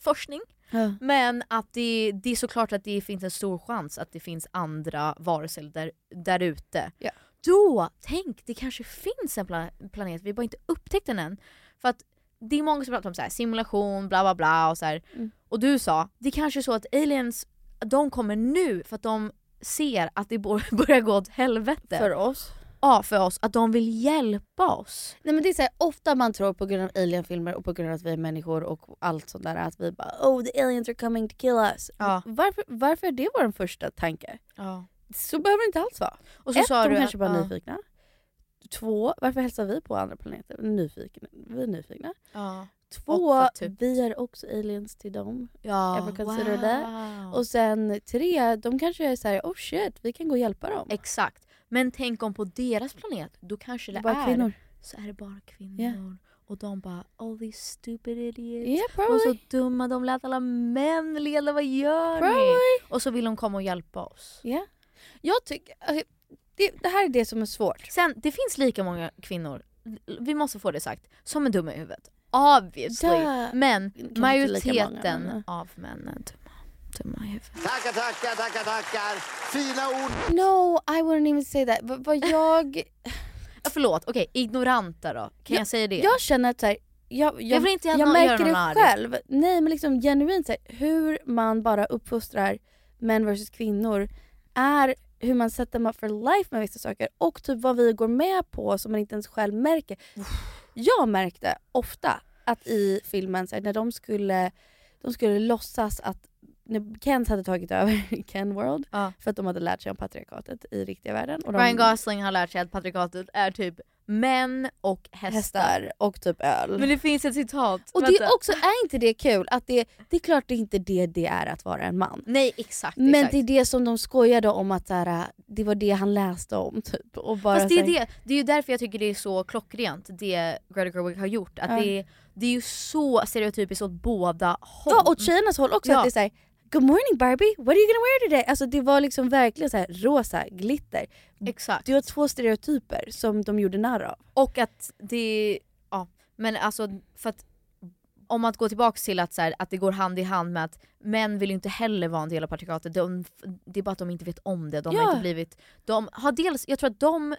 forskning. Ja. Men att det, det är såklart att det finns en stor chans att det finns andra varelser där, där ute. Ja. Då, tänk, det kanske finns en pla- planet, vi har bara inte upptäckt den än. För att det är många som pratar om så här, simulation, bla bla bla och så. Mm. Och du sa, det kanske är så att aliens, de kommer nu för att de ser att det börjar gå åt helvete. För oss. Ja, för oss. Att de vill hjälpa oss. Nej men det är så här, ofta man tror på grund av alienfilmer och på grund av att vi är människor och allt sånt där att vi bara oh the aliens are coming to kill us. Ja. Varför, varför är det vår första tanke? Ja. Så behöver det inte alls vara. Och så Ett, sa de du kanske att- bara är ja. nyfikna. Två, varför hälsar vi på andra planeter? Nyfikna. Vi är nyfikna. Ja. Två, typ- vi är också aliens till dem. Ja, Ever wow. that? Och sen tre, de kanske är såhär oh shit, vi kan gå och hjälpa dem. Exakt. Men tänk om på deras planet, då kanske det, Det är kvinnor. Så är det bara kvinnor. Yeah. Och de bara oh these stupid idiots. Yeah, de är så probably. dumma, de lät alla män leda, vad gör Probably. ni? Och så vill de komma och hjälpa oss. Ja. Jag tycker, alltså, det, det här är det som är svårt. Sen, det finns lika många kvinnor, vi måste få det sagt, som är dumma i huvudet. Obviously. Duh. Men Kanske majoriteten många, men- av män är dumma. Tackar, tackar, tackar, tackar. Fina ord. No, I wouldn't even say that. Vad jag... Ja, förlåt, okej, ignoranta då. Kan jag, säga det? Jag känner att så här, jag, jag, Jag vill inte jag märker det arg. själv. Nej men liksom genuint så här, hur man bara uppfostrar män versus kvinnor är hur man sätter dem för life med vissa saker och typ vad vi går med på som man inte ens själv märker. Jag märkte ofta att i filmen, så här, när de skulle, de skulle låtsas att när Kent hade tagit över Ken World Ja. för att de hade lärt sig om patriarkatet i riktiga världen. Och de, Ryan Gosling har lärt sig att patriarkatet är typ män och hästar. hästar och typ öl. Men det finns ett citat. och det är också, är inte det kul? Att det, det är klart det är inte det det är att vara en man. Nej exakt. Men exakt. det är det som de skojade om att så här, det var det han läste om typ. Och bara Fast det är, så här- det, det är ju därför jag tycker det är så klockrent det Greta Gerwig har gjort. Att Ja. det, är, det är ju så stereotypiskt åt båda håll. Ja, åt tjejernas håll också. Ja. Att det är såhär, Good morning Barbie, what are you gonna wear today? Alltså det var liksom verkligen så här rosa, glitter. Exakt. Det var två stereotyper som de gjorde narr av. Och att det, ja men alltså för att om man går tillbaka till att, så här, att det går hand i hand med att män vill ju inte heller vara en del av patriarkatet, de, det är bara att de inte vet om det. De Ja. har inte blivit, de har dels, jag tror att de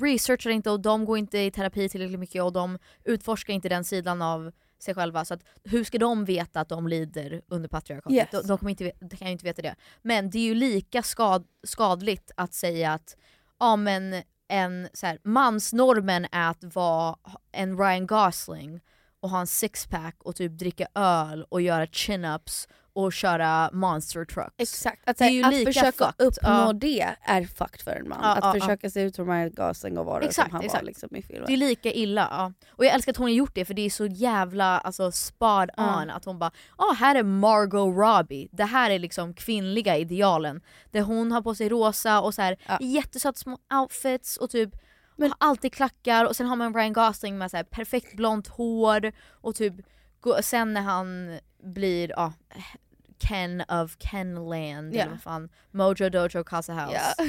researchar inte och de går inte i terapi tillräckligt mycket och de utforskar inte den sidan av sig själva. Så att, hur ska de veta att de lider under patriarkatet? Yes. De, de, kommer inte, ve- de kan ju inte veta det. Men det är ju lika skad, skadligt att säga att ja, men en, så här, mansnormen är att vara en Ryan Gosling och ha en sixpack och typ dricka öl och göra chin-ups och köra monster trucks. Exakt, att, Det är ju att försöka fucked. uppnå Ja. det är fucked för en man. Ja, att ja, försöka se ut som Ryan Gosling och vara Exakt, som han exakt. var liksom, i filmen. Det är lika illa. Och jag älskar att hon har gjort det för det är så jävla alltså, Ja. on. Att hon bara ah, här är Margot Robbie. Det här är liksom kvinnliga idealen. Där hon har på sig rosa och så här, jättesöta små outfits och typ har alltid klackar och sen har man Ryan Gosling med så här, perfekt blont hår och typ sen när han blir ja, Ken of Kenland Ja. eller vad fan, Mojo Dojo Casa House. Ja.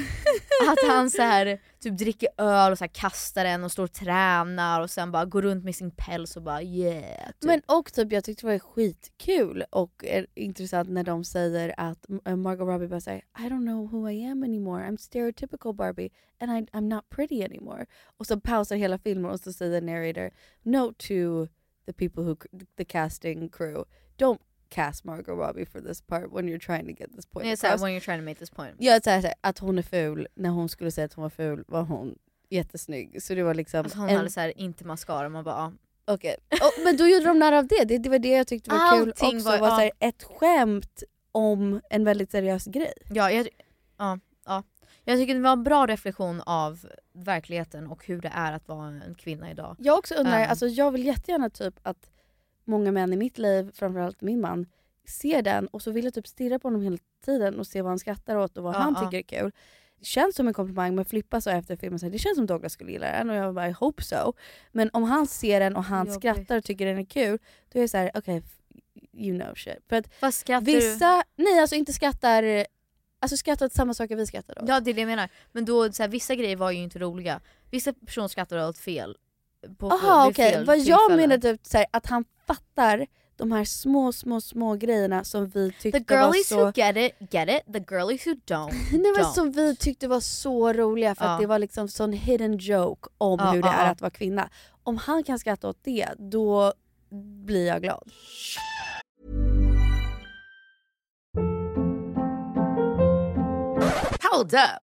att han så här, typ dricker öl och så här, kastar den och står och tränar och sen bara går runt med sin päls och bara yeah. Typ. Men och typ jag tyckte det var skitkul och är intressant när de säger att äh, Margot Robbie bara säger I don't know who I am anymore, I'm stereotypical Barbie and I, I'm not pretty anymore. Och så pausar hela filmen och så säger narrator Note to the people who, the casting crew, don't cast Margot Robbie for this part when you're trying to get this point Yeah, across. when you're trying to make this point. Ja, så här, att hon är ful, när hon skulle säga att hon var ful var hon jättesnygg. Så det var liksom Alltså hon en- hade så här, inte mascara, man bara ah. Okej, Och- men då gjorde de narr av det. det. Det var det jag tyckte var kul Allting också. var- Var, så här, ett skämt om en väldigt seriös grej. Ja, jag, ja, ja. jag tycker det var en bra reflektion av verkligheten och hur det är att vara en kvinna idag. Jag också undrar, Um, alltså jag vill jättegärna typ att många män i mitt liv, framförallt min man, ser den och så vill jag typ stirra på honom hela tiden och se vad han skrattar åt och vad Ja, han ja. tycker är kul. Det känns som en komplimang men Flippa sa efter filmen att det känns som Douglas skulle gilla den och jag bara I hope so. Men om han ser den och han Jobbigt. skrattar och tycker den är kul, då är det så här: okej, f- you know shit. För att Fast skrattar vissa, nej alltså inte skrattar, alltså skrattar åt samma saker vi skrattar åt. Ja det är det jag menar. Men då, så här, vissa grejer var ju inte roliga. Vissa personer skrattar åt fel. Jaha okej, fel vad jag menar typ så här, att han fattar de här små små små grejerna som vi tyckte The var girlies så... who get it, get it. The girlies who don't, Nej men don't. som vi tyckte var så roliga för Ja. att det var liksom sån hidden joke om Ja, hur det ja, är att vara kvinna. Om han kan skratta åt det, då blir jag glad. Hold up.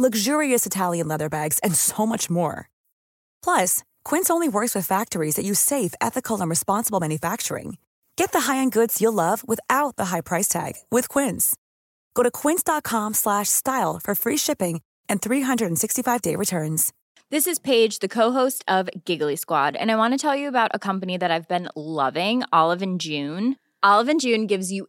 luxurious Italian leather bags, and so much more. Plus, Quince only works with factories that use safe, ethical, and responsible manufacturing. Get the high-end goods you'll love without the high price tag with Quince. Go to quince.com slash style for free shipping and 365-day returns. This is Paige, the co-host of Giggly Squad, and I want to tell you about a company that I've been loving, Olive and June. Olive and June gives you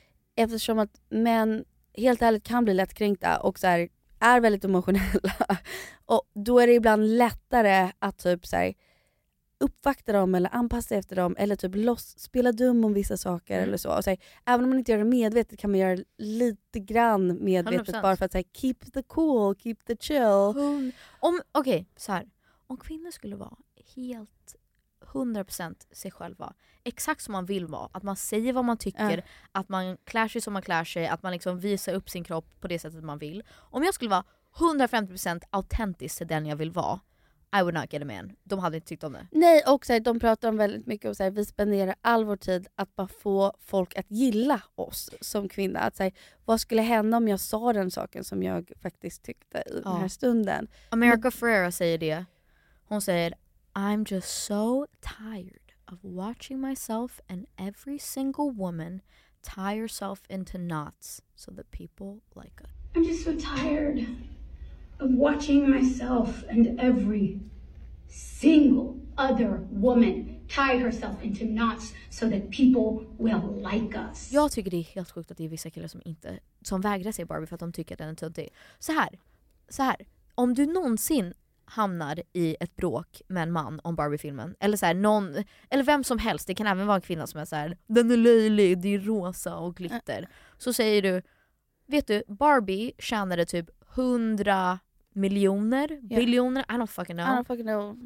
eftersom att män helt ärligt kan bli lättkränkta och så här, är väldigt emotionella. Och då är det ibland lättare att typ så här, uppvakta dem eller anpassa sig efter dem eller typ loss, spela dum om vissa saker Mm. eller så. Och så här, även om man inte gör det medvetet kan man göra det lite grann medvetet 100%. bara för att säga keep the cool, keep the chill. Om, Okej, så här. Om kvinnor skulle vara helt 100% sig själva, exakt som man vill vara, att man säger vad man tycker, Ja. att man klär sig som man klär sig, att man liksom visar upp sin kropp på det sättet man vill. Om jag skulle vara 150% autentisk till den jag vill vara, I would not get a man. De hade inte tyckt om det. Nej, och så här, de pratar om väldigt mycket om att vi spenderar all vår tid att bara få folk att gilla oss som kvinna. Att, så här, vad skulle hända om jag sa den saken som jag faktiskt tyckte i den Ja. här stunden? America Ferrera säger det. Hon säger I'm just so tired of watching myself and every single woman tie herself into knots so that people like us. I'm just so tired of watching myself and every single other woman tie herself into knots so that people will like us. Jag tycker det är helt sjukt att det är vissa killar som inte som vägrar se Barbie för att de tycker att den är töntig. Så här, så här. Om du någonsin hamnar i ett bråk med en man om Barbie-filmen, eller så här, någon, eller vem som helst, det kan även vara en kvinna som är så här: den är löjlig, det är rosa och glitter. Så säger du, vet du, Barbie tjänade typ 100 miljoner, Ja. biljoner, I don't fucking know. I don't fucking know.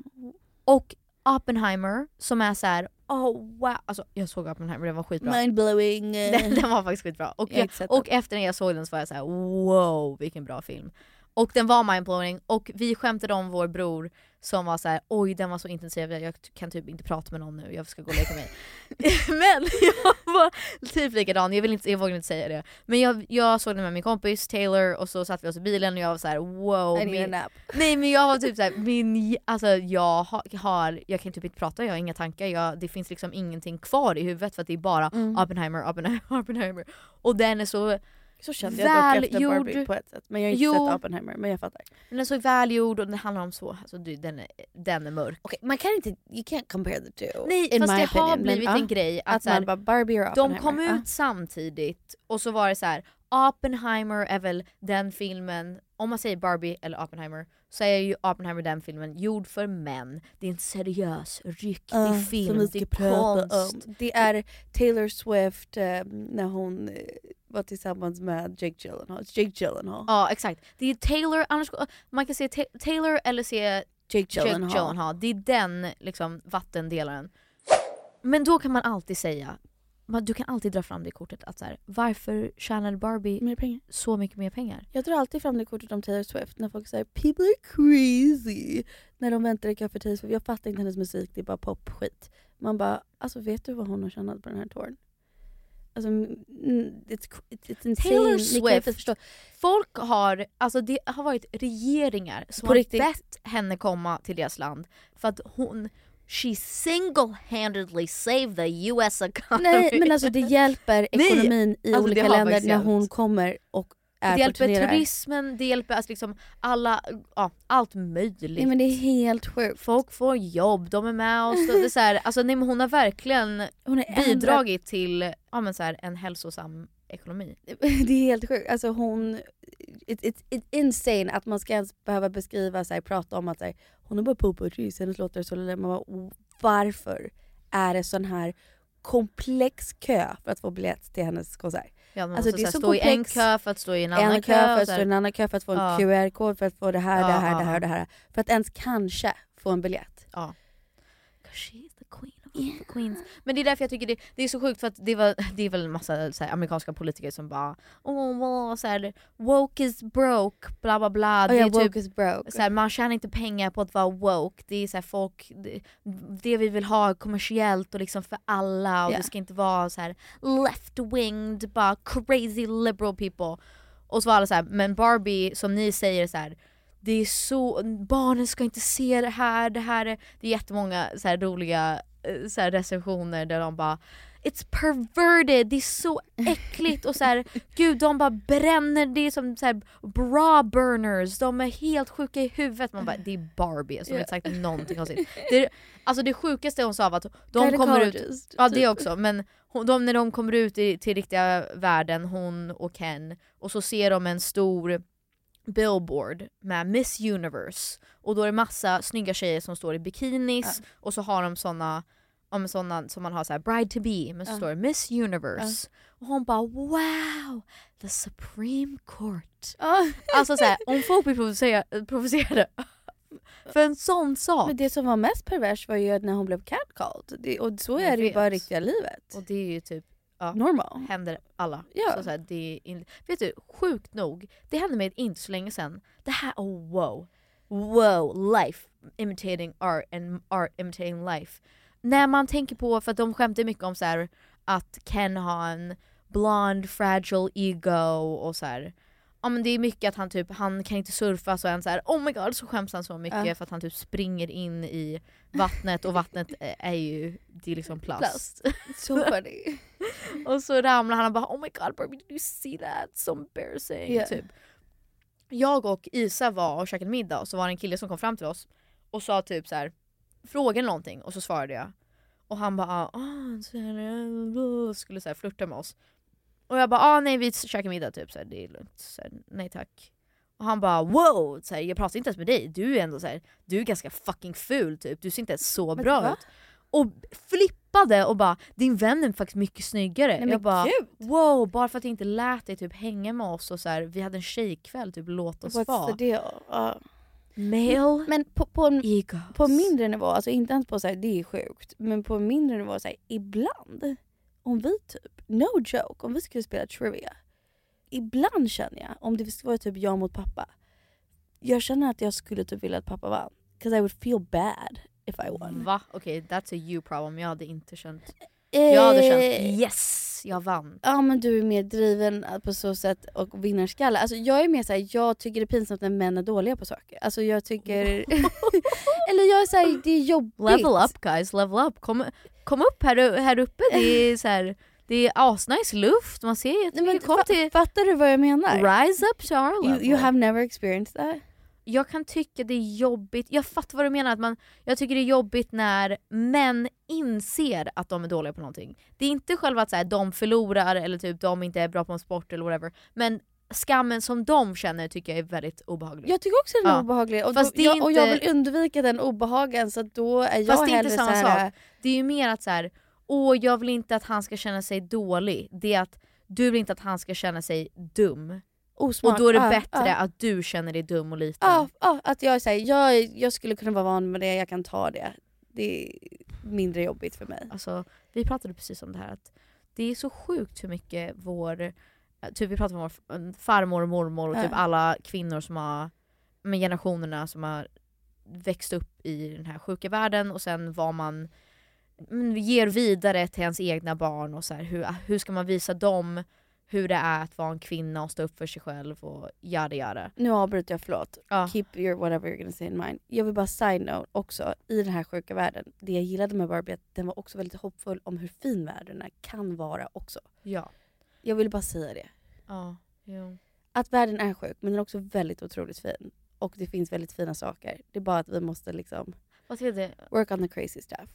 Och Oppenheimer som är så här, oh wow, alltså jag såg Oppenheimer, den var skitbra. Mindblowing. Den, den var faktiskt skitbra. Och, Jag och efter när jag såg den så var jag så här: wow vilken bra film. Och den var mindblowing och vi skämtade om vår bror som var så här: oj den var så intensiv, jag kan typ inte prata med någon nu, jag ska gå och leka mig. Men jag var typ likadan, jag, vill inte, jag vågar inte säga det. Men jag, jag såg den med min kompis Taylor och så satt vi oss i bilen och jag var så här: wow. I min, nej men jag var typ såhär, min, alltså jag har, jag kan typ inte prata, jag har inga tankar, jag, det finns liksom ingenting kvar i huvudet för att det är bara Mm. Oppenheimer, Oppenheimer, Oppenheimer. Och den är så Så kände jag dock efter. Barbie på ett sätt. Men jag har inte Jo. sett Oppenheimer, men jag fattar. Den är så välgjord och den handlar om så, alltså du, den, är, den är mörk. Okej, man kan inte, you can't compare the two. Nej in fast my det opinion, har men, blivit ja, en grej att, att så här, Barbie och de kom ut ja. samtidigt och så var det så här. Oppenheimer är väl den filmen, om man säger Barbie eller Oppenheimer, så är ju Oppenheimer den filmen gjord för män. Det är en seriös, riktig som film, det är prata konst. om. Det är Taylor Swift eh, när hon eh, var tillsammans med Jake Gyllenhaal. Jake Gyllenhaal. Ja exakt. Det är Taylor, annars, man kan se Ta- Taylor eller se Jake Gyllenhaal. Gyllenhaal. Det är den liksom, vattendelaren. Men då kan man alltid säga, man, du kan alltid dra fram det kortet att så här, varför tjänade Barbie Mer pengar. så mycket mer pengar? Jag drar alltid fram det kortet om Taylor Swift när folk säger “people are crazy” när de väntar i för Taylor Swift. Jag fattar inte hennes musik, det är bara popskit. Man bara, alltså vet du vad hon har tjänat på den här touren? Alltså, it's, it's, insane. Taylor Swift, folk har, alltså det har varit regeringar som På har riktigt. bett henne komma till deras land för att hon She single-handedly saved the US economy. Nej men alltså det hjälper Nej, ekonomin i alltså, olika länder när hon kommer och är det hjälper turismen, det hjälper alltså liksom alla, ja, allt möjligt. Nej men det är helt sjukt. Folk får jobb, de är med oss. Det är så här, alltså, nej, men hon har verkligen Hon bidragit till ja, men så här, en hälsosam ekonomi. det är helt sjukt. Alltså hon, it, it, it's insane att man ska ens behöva beskriva, så här, prata om att så här, hon är bara popartist, hennes låtar så man bara, Varför är det sån här komplex kö för att få biljett till hennes konsert? Ja, man Alltså, måste det är så stå i en komplex. kö för att stå i en annan en kö. för att stå i en annan kö för att få en Ja. QR-kod för att få det här, Ja, det här, ja, det här det här. För att ens kanske få en biljett. Ja. Queens. Men det är därför jag tycker det, det är så sjukt för att det, var, det är väl en massa så här, amerikanska politiker som bara oh, well, så här, woke is broke, bla bla bla. Oh, ja, är typ, woke is broke. Så här, man tjänar inte pengar på att vara woke. Det är så folk, det, det vi vill ha kommersiellt och liksom för alla och Ja. det ska inte vara så här left-winged, bara crazy liberal people. Och så var alla så här, men Barbie som ni säger så här. Det är så, barnen ska inte se det här, det här är, det är jättemånga så här roliga så här recensioner där de bara It's perverted, det är så äckligt och så här, gud de bara bränner, det är som så här bra burners, de är helt sjuka i huvudet. Man bara det är Barbie som Ja. inte sagt någonting konstigt. Det, är- alltså det sjukaste hon sa var att de kommer ut, Gynecologist, ja det typ. också, men de, när de kommer ut i, till riktiga världen, hon och Ken, och så ser de en stor billboard med Miss Universe och då är det massa snygga tjejer som står i bikinis och så har de såna, ja, såna som man har så här bride to be men så Ja. står det Miss Universe och hon bara wow the Supreme Court. Alltså såhär om folk blir provocerade, provocerade för en sån sak. Men det som var mest pervers var ju när hon blev catcalled. Det, och så är det ju bara riktiga livet. Och det är ju typ ja, Normal. händer alla. Ja. Så så här, det är in... Vet du, sjukt nog, det hände mig inte så länge sedan. Det här, oh wow. Wow, life imitating art and art imitating life. När man tänker på, för att de skämtar mycket om så här, att Ken har en blond fragile ego och så här. Ja men det är mycket att han typ, han kan inte surfa så är han så här, oh my god så skäms han så mycket Ja. för att han typ springer in i vattnet och vattnet är ju, det är liksom plast. Plast. Så funny. och så ramlar han och bara oh my god Barbie did you see that? So embarrassing. Yeah. Typ. Jag och Isa var och käkade middag och så var det en kille som kom fram till oss och sa typ så här frågade någonting och så svarade jag. Och han bara ah, här, skulle så här flirta med oss. Och jag bara ah, nej vi käkar middag typ, så här, det är lugnt. Så här, nej tack. Och han bara wow, så här, jag pratar inte ens med dig, du är ändå så här, du är ganska fucking ful typ, du ser inte ens så Men bra va? ut. Och flippade och bara din vän är faktiskt mycket snyggare. Nej, jag bara gud. wow, bara för att jag inte lät dig typ hänga med oss och så här, vi hade en tjejkväll, typ låt oss What's vara. the deal? Ja. Male Men på, på, en, egos. på mindre nivå, alltså inte ens på så här, det är sjukt, men på mindre nivå, så ibland, om vi typ, no joke, om vi skulle spela trivia, ibland känner jag, om det skulle vara typ jag mot pappa, jag känner att jag skulle typ vilja att pappa vann. 'Cause I would feel bad if I won. Va? Okej, that's a you problem. Jag hade inte känt... Jag hade känt Eh, yes, jag vann. Ja men du är mer driven på så sätt och vinnarskalle. Alltså jag är mer såhär, jag tycker det är pinsamt när män är dåliga på saker. Alltså jag tycker... Eller jag är såhär, det är jobbigt. Level up guys, level up. Kom, kom upp här, här uppe, det är så här, det är asnice luft, man ser jättemycket. Kom till Fattar du vad jag menar? rise up our You, you have never experienced that? Jag kan tycka det är jobbigt, jag fattar vad du menar, att man, jag tycker det är jobbigt när män inser att de är dåliga på någonting. Det är inte själva att så här, de förlorar eller typ de inte är bra på en sport eller whatever, men skammen som de känner tycker jag är väldigt obehaglig. Jag tycker också den är Ja. obehaglig och, då, är jag, och jag inte- vill undvika den obehagen så att då är jag Fast det är hellre inte samma såhär, sak. Det är ju mer att så här, åh jag vill inte att han ska känna sig dålig. Det är att du vill inte att han ska känna sig dum. Osmart. Och då är det Ja, bättre ja. att du känner dig dum och liten. Ja, ja, att jag säger jag, jag skulle kunna vara van med det, jag kan ta det. Det är mindre jobbigt för mig. Alltså, vi pratade precis om det här att det är så sjukt hur mycket vår, typ vi pratade om vår farmor och mormor och typ alla kvinnor som har, med generationerna som har växt upp i den här sjuka världen och sen vad man mm, ger vidare till ens egna barn och så här, hur, hur ska man visa dem hur det är att vara en kvinna och stå upp för sig själv och yada yada. Nu avbryter jag, förlåt. Ja. Keep your whatever you're gonna say in mind. Jag vill bara side note också, i den här sjuka världen, det jag gillade med Barbie, att den var också väldigt hoppfull om hur fin världen är, kan vara också. Ja. Jag vill bara säga det. Ja, jo. Att världen är sjuk, men den är också väldigt otroligt fin. Och det finns väldigt fina saker. Det är bara att vi måste liksom Vad work on the crazy stuff.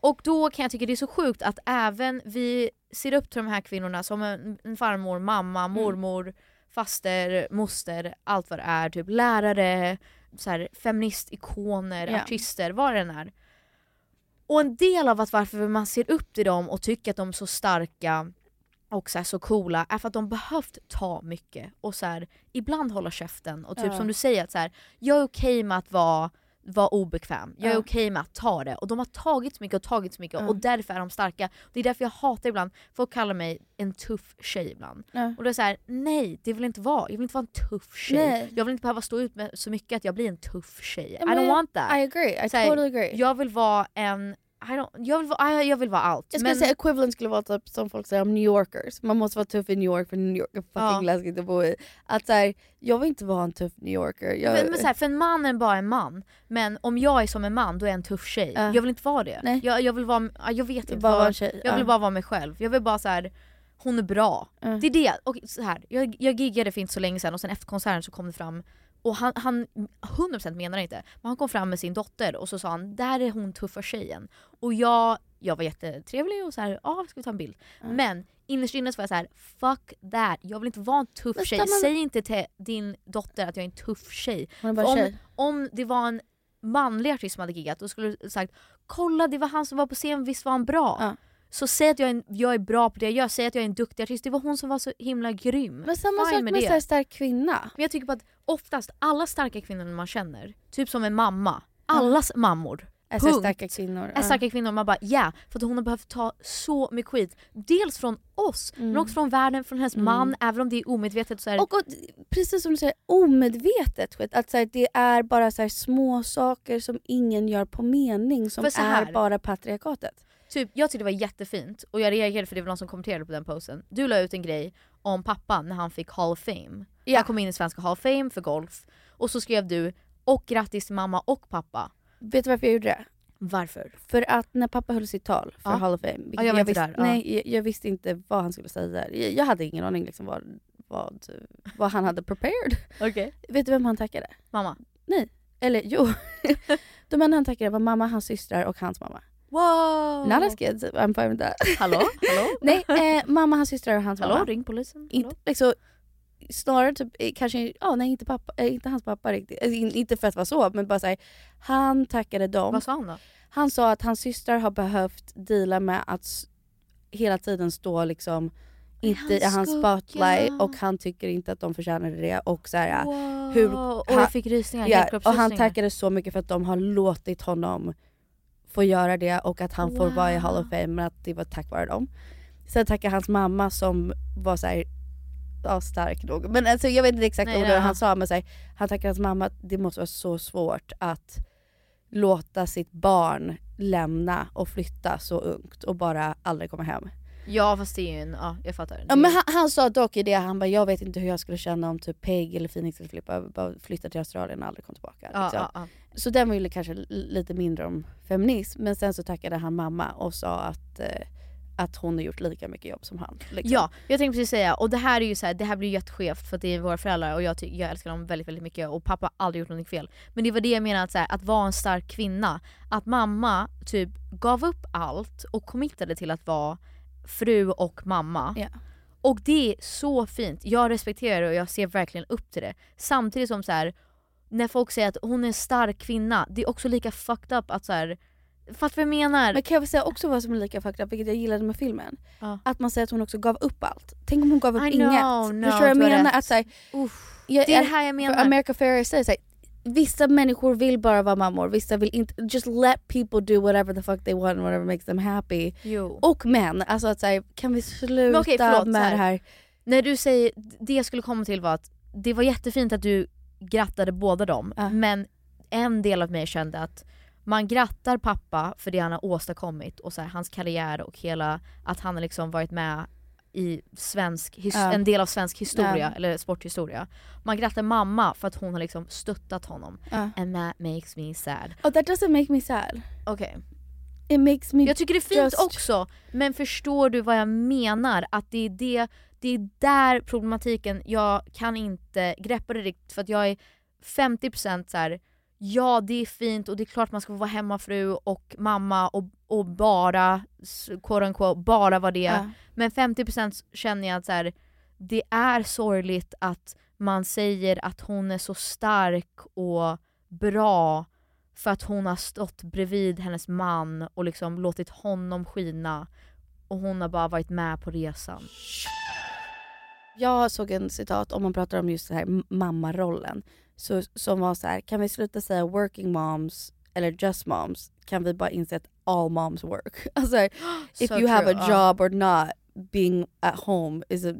Och då kan jag tycka det är så sjukt att även vi ser upp till de här kvinnorna som en, en farmor, mamma, mormor, faster, moster, allt vad det är. Typ lärare, så här, feministikoner, Ja. artister, vad det än är. Och en del av att varför man ser upp till dem och tycker att de är så starka och så, här, så coola är för att de behövt ta mycket och så här, ibland hålla käften. Och typ Ja. som du säger, att så här, jag är okej med att vara, vara obekväm. Jag är Ja. okej med att ta det. Och de har tagit så mycket och tagit så mycket Ja. och därför är de starka. Det är därför jag hatar ibland, folk kallar mig en tuff tjej ibland. Ja. Och det är så här, nej det vill jag inte vara. Jag vill inte vara en tuff tjej. Nej. Jag vill inte behöva stå ut med så mycket att jag blir en tuff tjej. Ja, I men don't jag- want that. I agree, I här, totally agree. Jag vill vara en... I don't, jag, vill vara, jag vill vara allt. Jag skulle men- säga equivalent skulle vara typ som folk säger om New Yorkers. Man måste vara tuff i New York för New York är fucking Ja. läskigt att bo i. Att så här, jag vill inte vara en tuff New Yorker. Jag, Men, men så här, för en man är bara en man. Men om jag är som en man, då är jag en tuff tjej. Ja. Jag vill inte vara det. Nej. Jag, jag vill vara, ja, jag vet inte. bara vara tjej, Jag vill ja. bara vara mig själv. Jag vill bara så här. hon är bra. Ja. Det är det. Och så här, jag, jag giggade för inte så länge sedan och sen efter konserten så kom det fram och han, han 100% menar inte, men han kom fram med sin dotter och så sa han där är hon tuffa tjejen. Och jag, jag var jättetrevlig och så här, ja ska vi ta en bild? Men innerst inne så var jag så här: fuck that, jag vill inte vara en tuff Men tjej. stanna- Säg inte till din dotter att jag är en tuff tjej. Om, tjej. om det var en manlig artist som hade giggat då skulle du sagt kolla det var han som var på scen, visst var han bra? Så säg att jag är, en, jag är bra på det jag gör, säg att jag är en duktig artist, det var hon som var så himla grym. Men samma Fine sak med, så här stark kvinna. Men jag tycker på att oftast alla starka kvinnor man känner, typ som en mamma, allas mammor, Är här punkt, starka kvinnor. är starka kvinnor. Man bara ja, för att hon har behövt ta så mycket skit. Dels från oss, men Mm. också från världen, från hennes Mm. man, även om det är omedvetet. Så är det- Och, och precis som du säger, omedvetet skit. Att så här, det är bara så här, små saker som ingen gör på mening som här- är bara patriarkatet. Typ, jag tyckte det var jättefint och jag reagerade för det var någon som kommenterade på den posten. Du la ut en grej om pappan när han fick Hall of Fame. Han kom in i svenska Hall of Fame för golf. Och så skrev du och grattis till mamma och pappa. Vet du varför jag gjorde det? Varför? För att när pappa höll sitt tal för Ja. Hall of Fame, Ja, jag var inte visste, där, ja. nej, jag, jag visste inte vad han skulle säga. Jag, jag hade ingen aning liksom vad, vad, vad han hade prepared. Okej. Vet du vem han tackade? Mamma. Nej, eller jo. De enda han tackade var mamma, hans systrar och hans mamma. Wow! Not as kids, I'm fine with that. Hallå? Hallå? Nej, eh, mamma, hans systrar och hans Hallå? mamma. Ring polisen. Inte, liksom, snarare typ, eh, kanske, ja nej inte pappa, eh, inte hans pappa riktigt. Eh, in- inte för att vara så, men bara såhär, han tackade dem. Vad sa han då? Han sa att hans systrar har behövt deala med att s- hela tiden stå liksom inte i hans skugga. spotlight och han tycker inte att de förtjänade det och så här, Wow. hur Och jag fick rysningar, ja, och helkroppsrysningar. han tackade så mycket för att de har låtit honom få göra det och att han får vara i Hall of Fame men att det var tack vare dem. Sen tackade hans mamma som var så här, ja, stark nog. Men alltså, jag vet inte exakt Nej, ja. han sa men så här, han tackade hans mamma att det måste vara så svårt att låta sitt barn lämna och flytta så ungt och bara aldrig komma hem. Ja fast det är ju en, ja jag fattar. Ja, men han, han sa dock i det, han bara jag vet inte hur jag skulle känna om typ Peg eller Phoenix eller Filippa flyttade till Australien och aldrig kom tillbaka. Ja, liksom. ja. Så den var ju kanske lite mindre om feminism men sen så tackade han mamma och sa att, eh, att hon har gjort lika mycket jobb som han. liksom. Ja, jag tänkte precis säga, och det här är ju så här, det här blir jätteskevt för det är våra föräldrar och jag, jag älskar dem väldigt väldigt mycket och pappa har aldrig gjort något fel. Men det var det jag menade, att, så här, att vara en stark kvinna. Att mamma typ gav upp allt och committade till att vara fru och mamma. Ja. Och det är så fint, jag respekterar det och jag ser verkligen upp till det. Samtidigt som så här, när folk säger att hon är en stark kvinna, det är också lika fucked up att så här, Fattar vad jag menar? Men kan jag säga också vad som är lika fucked up, vilket jag gillade med filmen? Ja. Att man säger att hon också gav upp allt. Tänk om hon gav upp I inget. know, no, Förstår du vad jag menar? rätt. Att, så här, det är det här jag menar. America Ferrer säger såhär, vissa människor vill bara vara mammor, vissa vill inte. Just let people do whatever the fuck they want, whatever makes them happy. Jo. Och män, alltså att säga, kan vi sluta okej, förlåt, med här. det här? När du säger, det jag skulle komma till var att det var jättefint att du grattade båda dem, men en del av mig kände att man grattar pappa för det han har åstadkommit och så här, hans karriär och hela, att han har liksom varit med i svensk, Ja. en del av svensk historia, Ja. eller sporthistoria. Man grattar mamma för att hon har liksom stöttat honom. And that makes me sad. Oh, that doesn't make me sad. Okej. It makes me Jag tycker det är fint just- också, men förstår du vad jag menar? Att det är, det, det är där problematiken, jag kan inte greppa det riktigt för att jag är 50% så här. ja det är fint och det är klart man ska få vara hemmafru och mamma och, och bara, quote unquote, bara vara det. Ja. Men 50% känner jag att så här, det är sorgligt att man säger att hon är så stark och bra för att hon har stått bredvid hennes man och liksom låtit honom skina och hon har bara varit med på resan. Jag såg en citat om man pratar om just det här mammarollen. Så, som var så här, kan vi sluta säga working moms eller just moms? Kan vi bara inse att all moms work? Alltså, if So you have a true, job or not, being at home is, a,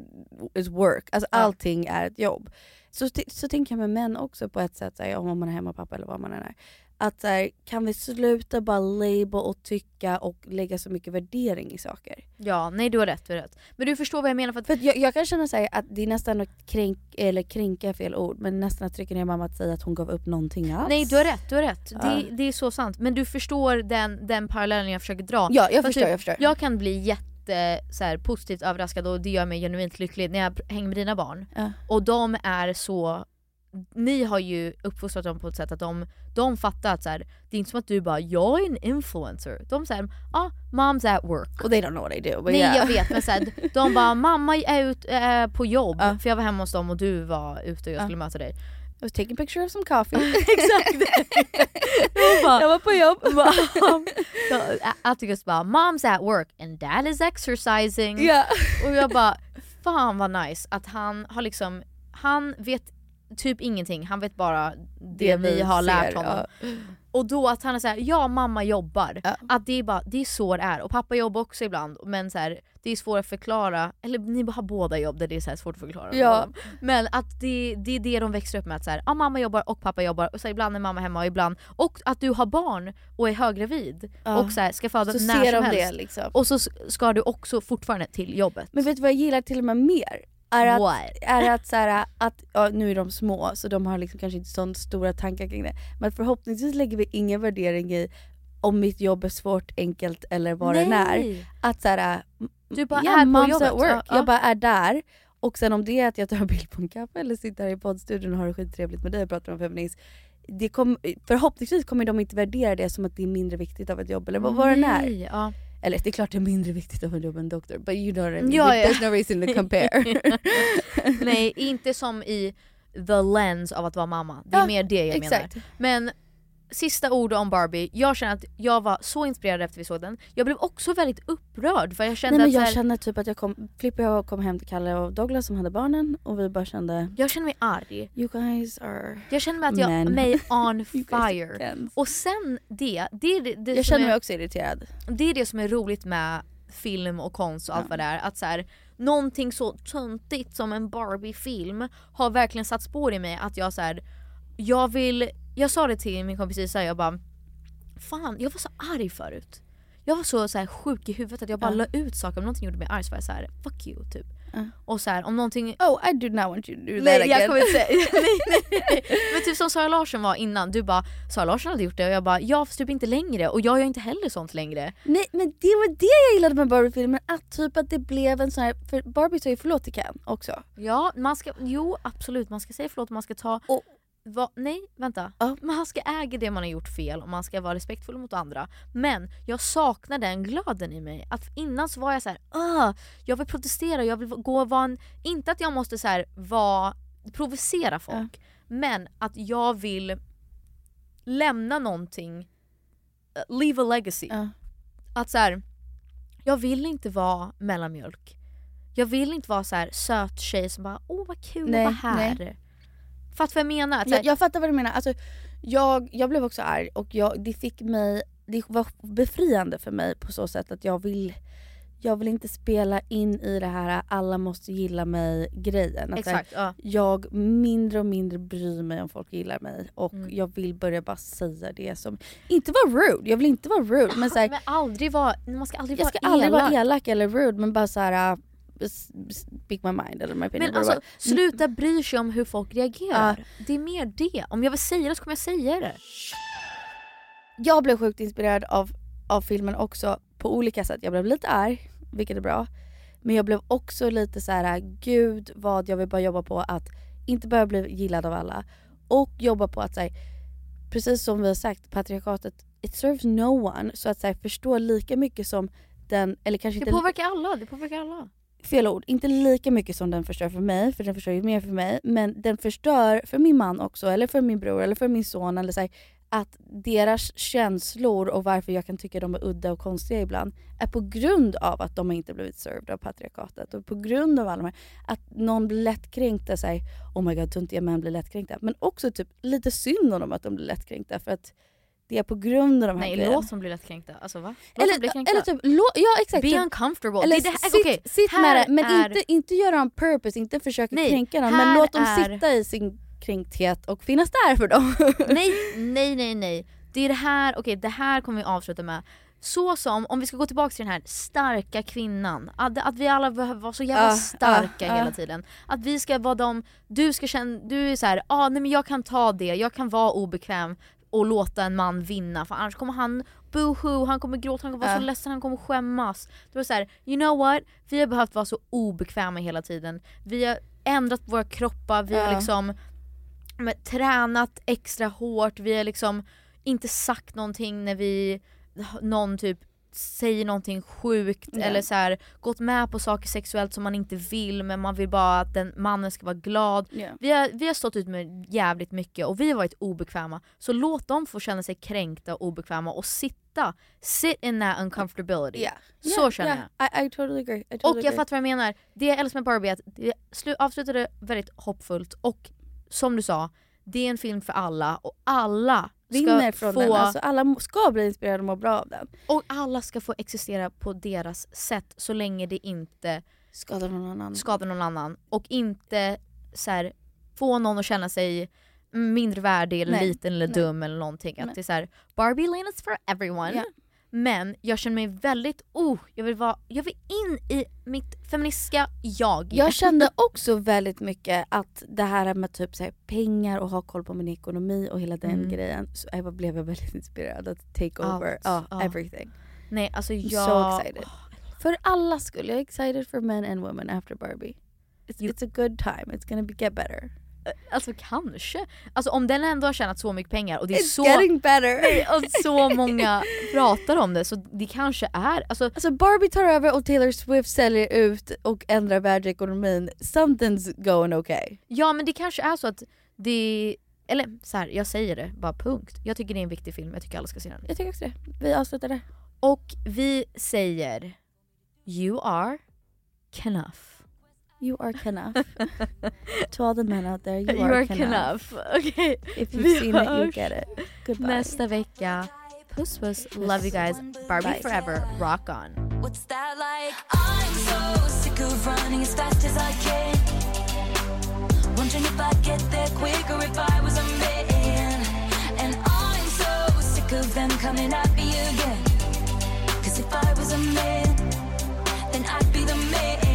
is work. Alltså allting är ett jobb. Så, så tänker jag med män också på ett sätt, här, om man är hemmapappa eller vad man än är. Att så här, kan vi sluta bara label och tycka och lägga så mycket värdering i saker? Ja, nej du har rätt, du har rätt. Men du förstår vad jag menar för att... För att jag, jag kan känna så här att det är nästan att kränk, eller kränka fel ord, men nästan att trycka ner mamma att säga att hon gav upp någonting alls. Nej du har rätt, du har rätt. Ja. Det, det är så sant. Men du förstår den, den parallellen jag försöker dra. Ja, jag För förstår, jag förstår. Jag kan bli jätte så här, positivt överraskad och det gör mig genuint lycklig när jag hänger med dina barn. Ja. Och de är så... Ni har ju uppfostrat dem på ett sätt att de, de fattar att så här, det är inte som att du bara “jag är en influencer”. De säger ah, “mom's at work”. Och they don't know what they do. But Nej yeah. jag vet men så här, de bara “mamma är ut äh, på jobb” för jag var hemma hos dem och du var ute och jag skulle möta dig. I was taking a picture of some coffee. Exakt! bara, jag var på jobb. Atticus bara “mom's at work and dad is exercising” Ja. och jag bara “fan vad nice att han har liksom, han vet typ ingenting, han vet bara det, Det vi vi har lärt ser, honom. ja. Och då att han är såhär, ja mamma jobbar. Att det är, bara, det är så det är. Och pappa jobbar också ibland men så här, det är svårt att förklara, eller ni har båda jobb där det är så svårt att förklara. Ja. Men att det, det är det de växer upp med, att så här, ja, mamma jobbar och pappa jobbar och så här, ibland är mamma hemma och ibland, och att du har barn och är höggravid Ja. och så här, ska föda Så när som de det, helst. liksom. Och så ska du också fortfarande till jobbet. Men vet du vad jag gillar till och med mer? Är att, What? är att, så här, att ja, nu är de små så de har liksom kanske inte så stora tankar kring det. Men förhoppningsvis lägger vi ingen värdering i om mitt jobb är svårt, enkelt eller vad det än är. Nej. Att så här, Du bara ja, är på jobbet. work. Ja, ja. Jag bara är där. Och sen om det är att jag tar en bild på en kaffe eller sitter här i poddstudion och har det skittrevligt med dig och pratar om feminism. Det kom, förhoppningsvis kommer de inte värdera det som att det är mindre viktigt av ett jobb eller vad, vad det är. Nej, ja. Eller det är klart det är mindre viktigt av ett jobb än doktor, but you know what I mean. Ja, ja. There's no reason to compare. Nej, inte som i the lens av att vara mamma. Det är Ja, mer det jag exakt. menar. Men sista ord om Barbie. Jag känner att jag var så inspirerad efter vi såg den. Jag blev också väldigt upprörd för jag kände Nej men att jag känner typ att jag kom, Filippa och jag kom hem till Kalle och Douglas som hade barnen och vi bara kände jag känner mig arg. You guys are Jag känner mig att jag men. mig on fire. Och sen det, det är det, det Jag känner är, mig också irriterad. det är det som är roligt med film och konst och allt vad det är. Att så här, någonting så töntigt som en Barbie-film har verkligen satt spår i mig att jag så här, jag vill, jag sa det till min kompis Isa, jag bara Fan, jag var så arg förut. Jag var så, så här, sjuk i huvudet att jag bara Ja. la ut saker, om någonting gjorde mig arg så var jag så här, fuck you typ. Ja. Och så här, om någonting Oh I do not want you to do that Nej again. jag kommer inte säga, nej, nej, nej. Men typ som Sara Larsson var innan, du bara Sara Larsson hade gjort det och jag bara ja fast typ inte längre och jag gör inte heller sånt längre. Nej men det var det jag gillade med Barbie-filmen, att typ att det blev en sån här, för Barbie sa ju förlåt till Ken också. Ja, man ska, jo absolut man ska säga förlåt och man ska ta Och- Va, nej, vänta. Man ska äga det man har gjort fel och man ska vara respektfull mot andra. Men jag saknar den glöden i mig. Att innan så var jag så här, "Åh, jag vill protestera, jag vill gå och vara en... Inte att jag måste så här, vara, provocera folk. Men att jag vill lämna någonting, uh, leave a legacy. Att så här, jag vill inte vara mellanmjölk. Jag vill inte vara så här söt tjej som bara åh vad kul Nej, att vara här. nej. Fattar vad jag menar? Att Jag, jag fattar vad du menar. Alltså, jag, jag blev också arg och jag, det fick mig, det var befriande för mig på så sätt att jag vill jag vill inte spela in i det här alla måste gilla mig grejen. Att så här, Exakt, ja. Jag mindre och mindre bryr mig om folk gillar mig och Mm. jag vill börja bara säga det som, inte vara rude, jag vill inte vara rude men så här, Men aldrig vara, man ska aldrig jag vara ska aldrig elak. vara elak eller rude men bara så här. Uh, speak my mind eller my opinion. Men alltså sluta bry sig om hur folk reagerar. Det är mer det. Om jag vill säga det så kommer jag säga det. jag blev sjukt inspirerad av, av filmen också på olika sätt. Jag blev lite arg, vilket är bra. Men jag blev också lite så här: gud vad jag vill bara jobba på att inte bara bli gillad av alla. Och jobba på att så här, precis som vi har sagt, patriarkatet, it serves no one. Så att så här, förstå lika mycket som den, eller kanske Det inte påverkar alla, det påverkar alla fel ord, inte lika mycket som den förstör för mig, för den förstör ju mer för mig, men den förstör för min man också, eller för min bror, eller för min son, eller så här, att deras känslor och varför jag kan tycka de är udda och konstiga ibland är på grund av att de har inte blivit served av patriarkatet och på grund av alla de här, att någon blir lättkränkta, oh my god töntiga män blir lättkränkta, men också typ lite synd om dem att de blir lättkränkta för att det är på grund av de här Nej grejerna. låt dem bli lättkränkta. Alltså va? Låt dem bli Eller, kränkta. eller typ, lå- ja exakt. Be typ, uncomfortable. Eller Det det sitt, okej, sitt med det, men är- inte, inte göra on purpose, inte försöka Nej, kränka dem. Men låt dem är- sitta i sin kränkthet och finnas där för dem. nej, nej, nej, nej. Det är det här, okej det här kommer vi avsluta med. Så som, om vi ska gå tillbaka till den här starka kvinnan, att, att vi alla behöver vara så jävla Ah, starka ah, hela ah. tiden. Att vi ska vara de, du ska känna, du är såhär, ah, nej men jag kan ta det, jag kan vara obekväm och låta en man vinna för annars kommer han boohoo, han kommer gråta, han kommer vara Ah. så ledsen, han kommer skämmas. Det var så här, you know what? Vi har behövt vara så obekväma hela tiden. Vi har ändrat våra kroppar, vi har Ja. liksom men, tränat extra hårt, vi har liksom inte sagt någonting när vi, någon typ säger någonting sjukt Ja. eller så här, gått med på saker sexuellt som man inte vill men man vill bara att den mannen ska vara glad. Ja. Vi, har, vi har stått ut med jävligt mycket och vi har varit obekväma. Så låt dem få känna sig kränkta och obekväma och sitta, sit in that uncomfortability. Ja. Så känner ja. jag. I, I totally agree. I Och totally jag agree. fattar vad jag menar. Det jag älskar med Barbie är att det slu- avslutade väldigt hoppfullt och som du sa, det är en film för alla och alla Vinner från få, den. Alltså, alla ska bli inspirerade och må bra av den. och alla ska få existera på deras sätt så länge det inte Skadar någon annan. skadar någon annan och inte så här, få någon att känna sig mindre värdig eller Nej, liten eller nej. dum eller någonting. Att Nej. det är så här, Barbie Lane is for everyone. Ja. Men jag känner mig väldigt, oh, jag vill, vara, jag vill in i mitt feministiska jag. Jag kände också väldigt mycket att det här med typ så här, pengar och ha koll på min ekonomi och hela den Mm. grejen, så jag blev väldigt inspirerad att take over ja, Ja. everything. Nej alltså jag... so excited. För alla skull, jag är excited for men and women after Barbie. It's, You- it's a good time, it's gonna be, get better. Alltså kanske. Alltså om den ändå har tjänat så mycket pengar och det är It's så... getting better! Och så många pratar om det så det kanske är, alltså Alltså Barbie tar över och Taylor Swift säljer ut och ändrar världsekonomin. Something's going okay. Ja men det kanske är så att det, eller så här, jag säger det bara punkt. Jag tycker det är en viktig film, jag tycker alla ska se den. Jag tycker också det. Vi avslutar där. Och vi säger You are Knuff. You are Knuff. to all the men out there, you, You are, are Knuff. Knuff. Okej, If you've vi seen it, you hörs get it. Goodbye. nästa vecka. Puss puss, love you guys. Barbie Bye. forever, rock on. What's that like? I'm so sick of running as fast as I can. Wondering if I'd get there quicker if I was a man. And I'm so sick of them coming at me again. Cause if I was a man, then I'd be the man.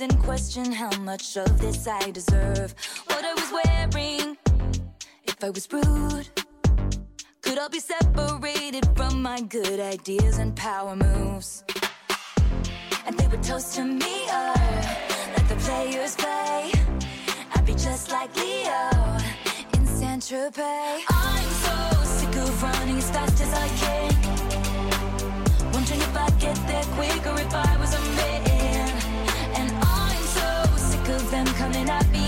And question how much of this I deserve. What I was wearing, if I was rude, could I be separated from my good ideas and power moves. And they would toast to me, or the players play. I'd be just like Leo in Saint Tropez. I'm so sick of running as fast as I can. Wondering if I'd get there quicker if I was a man. And I'm so sick of them coming at me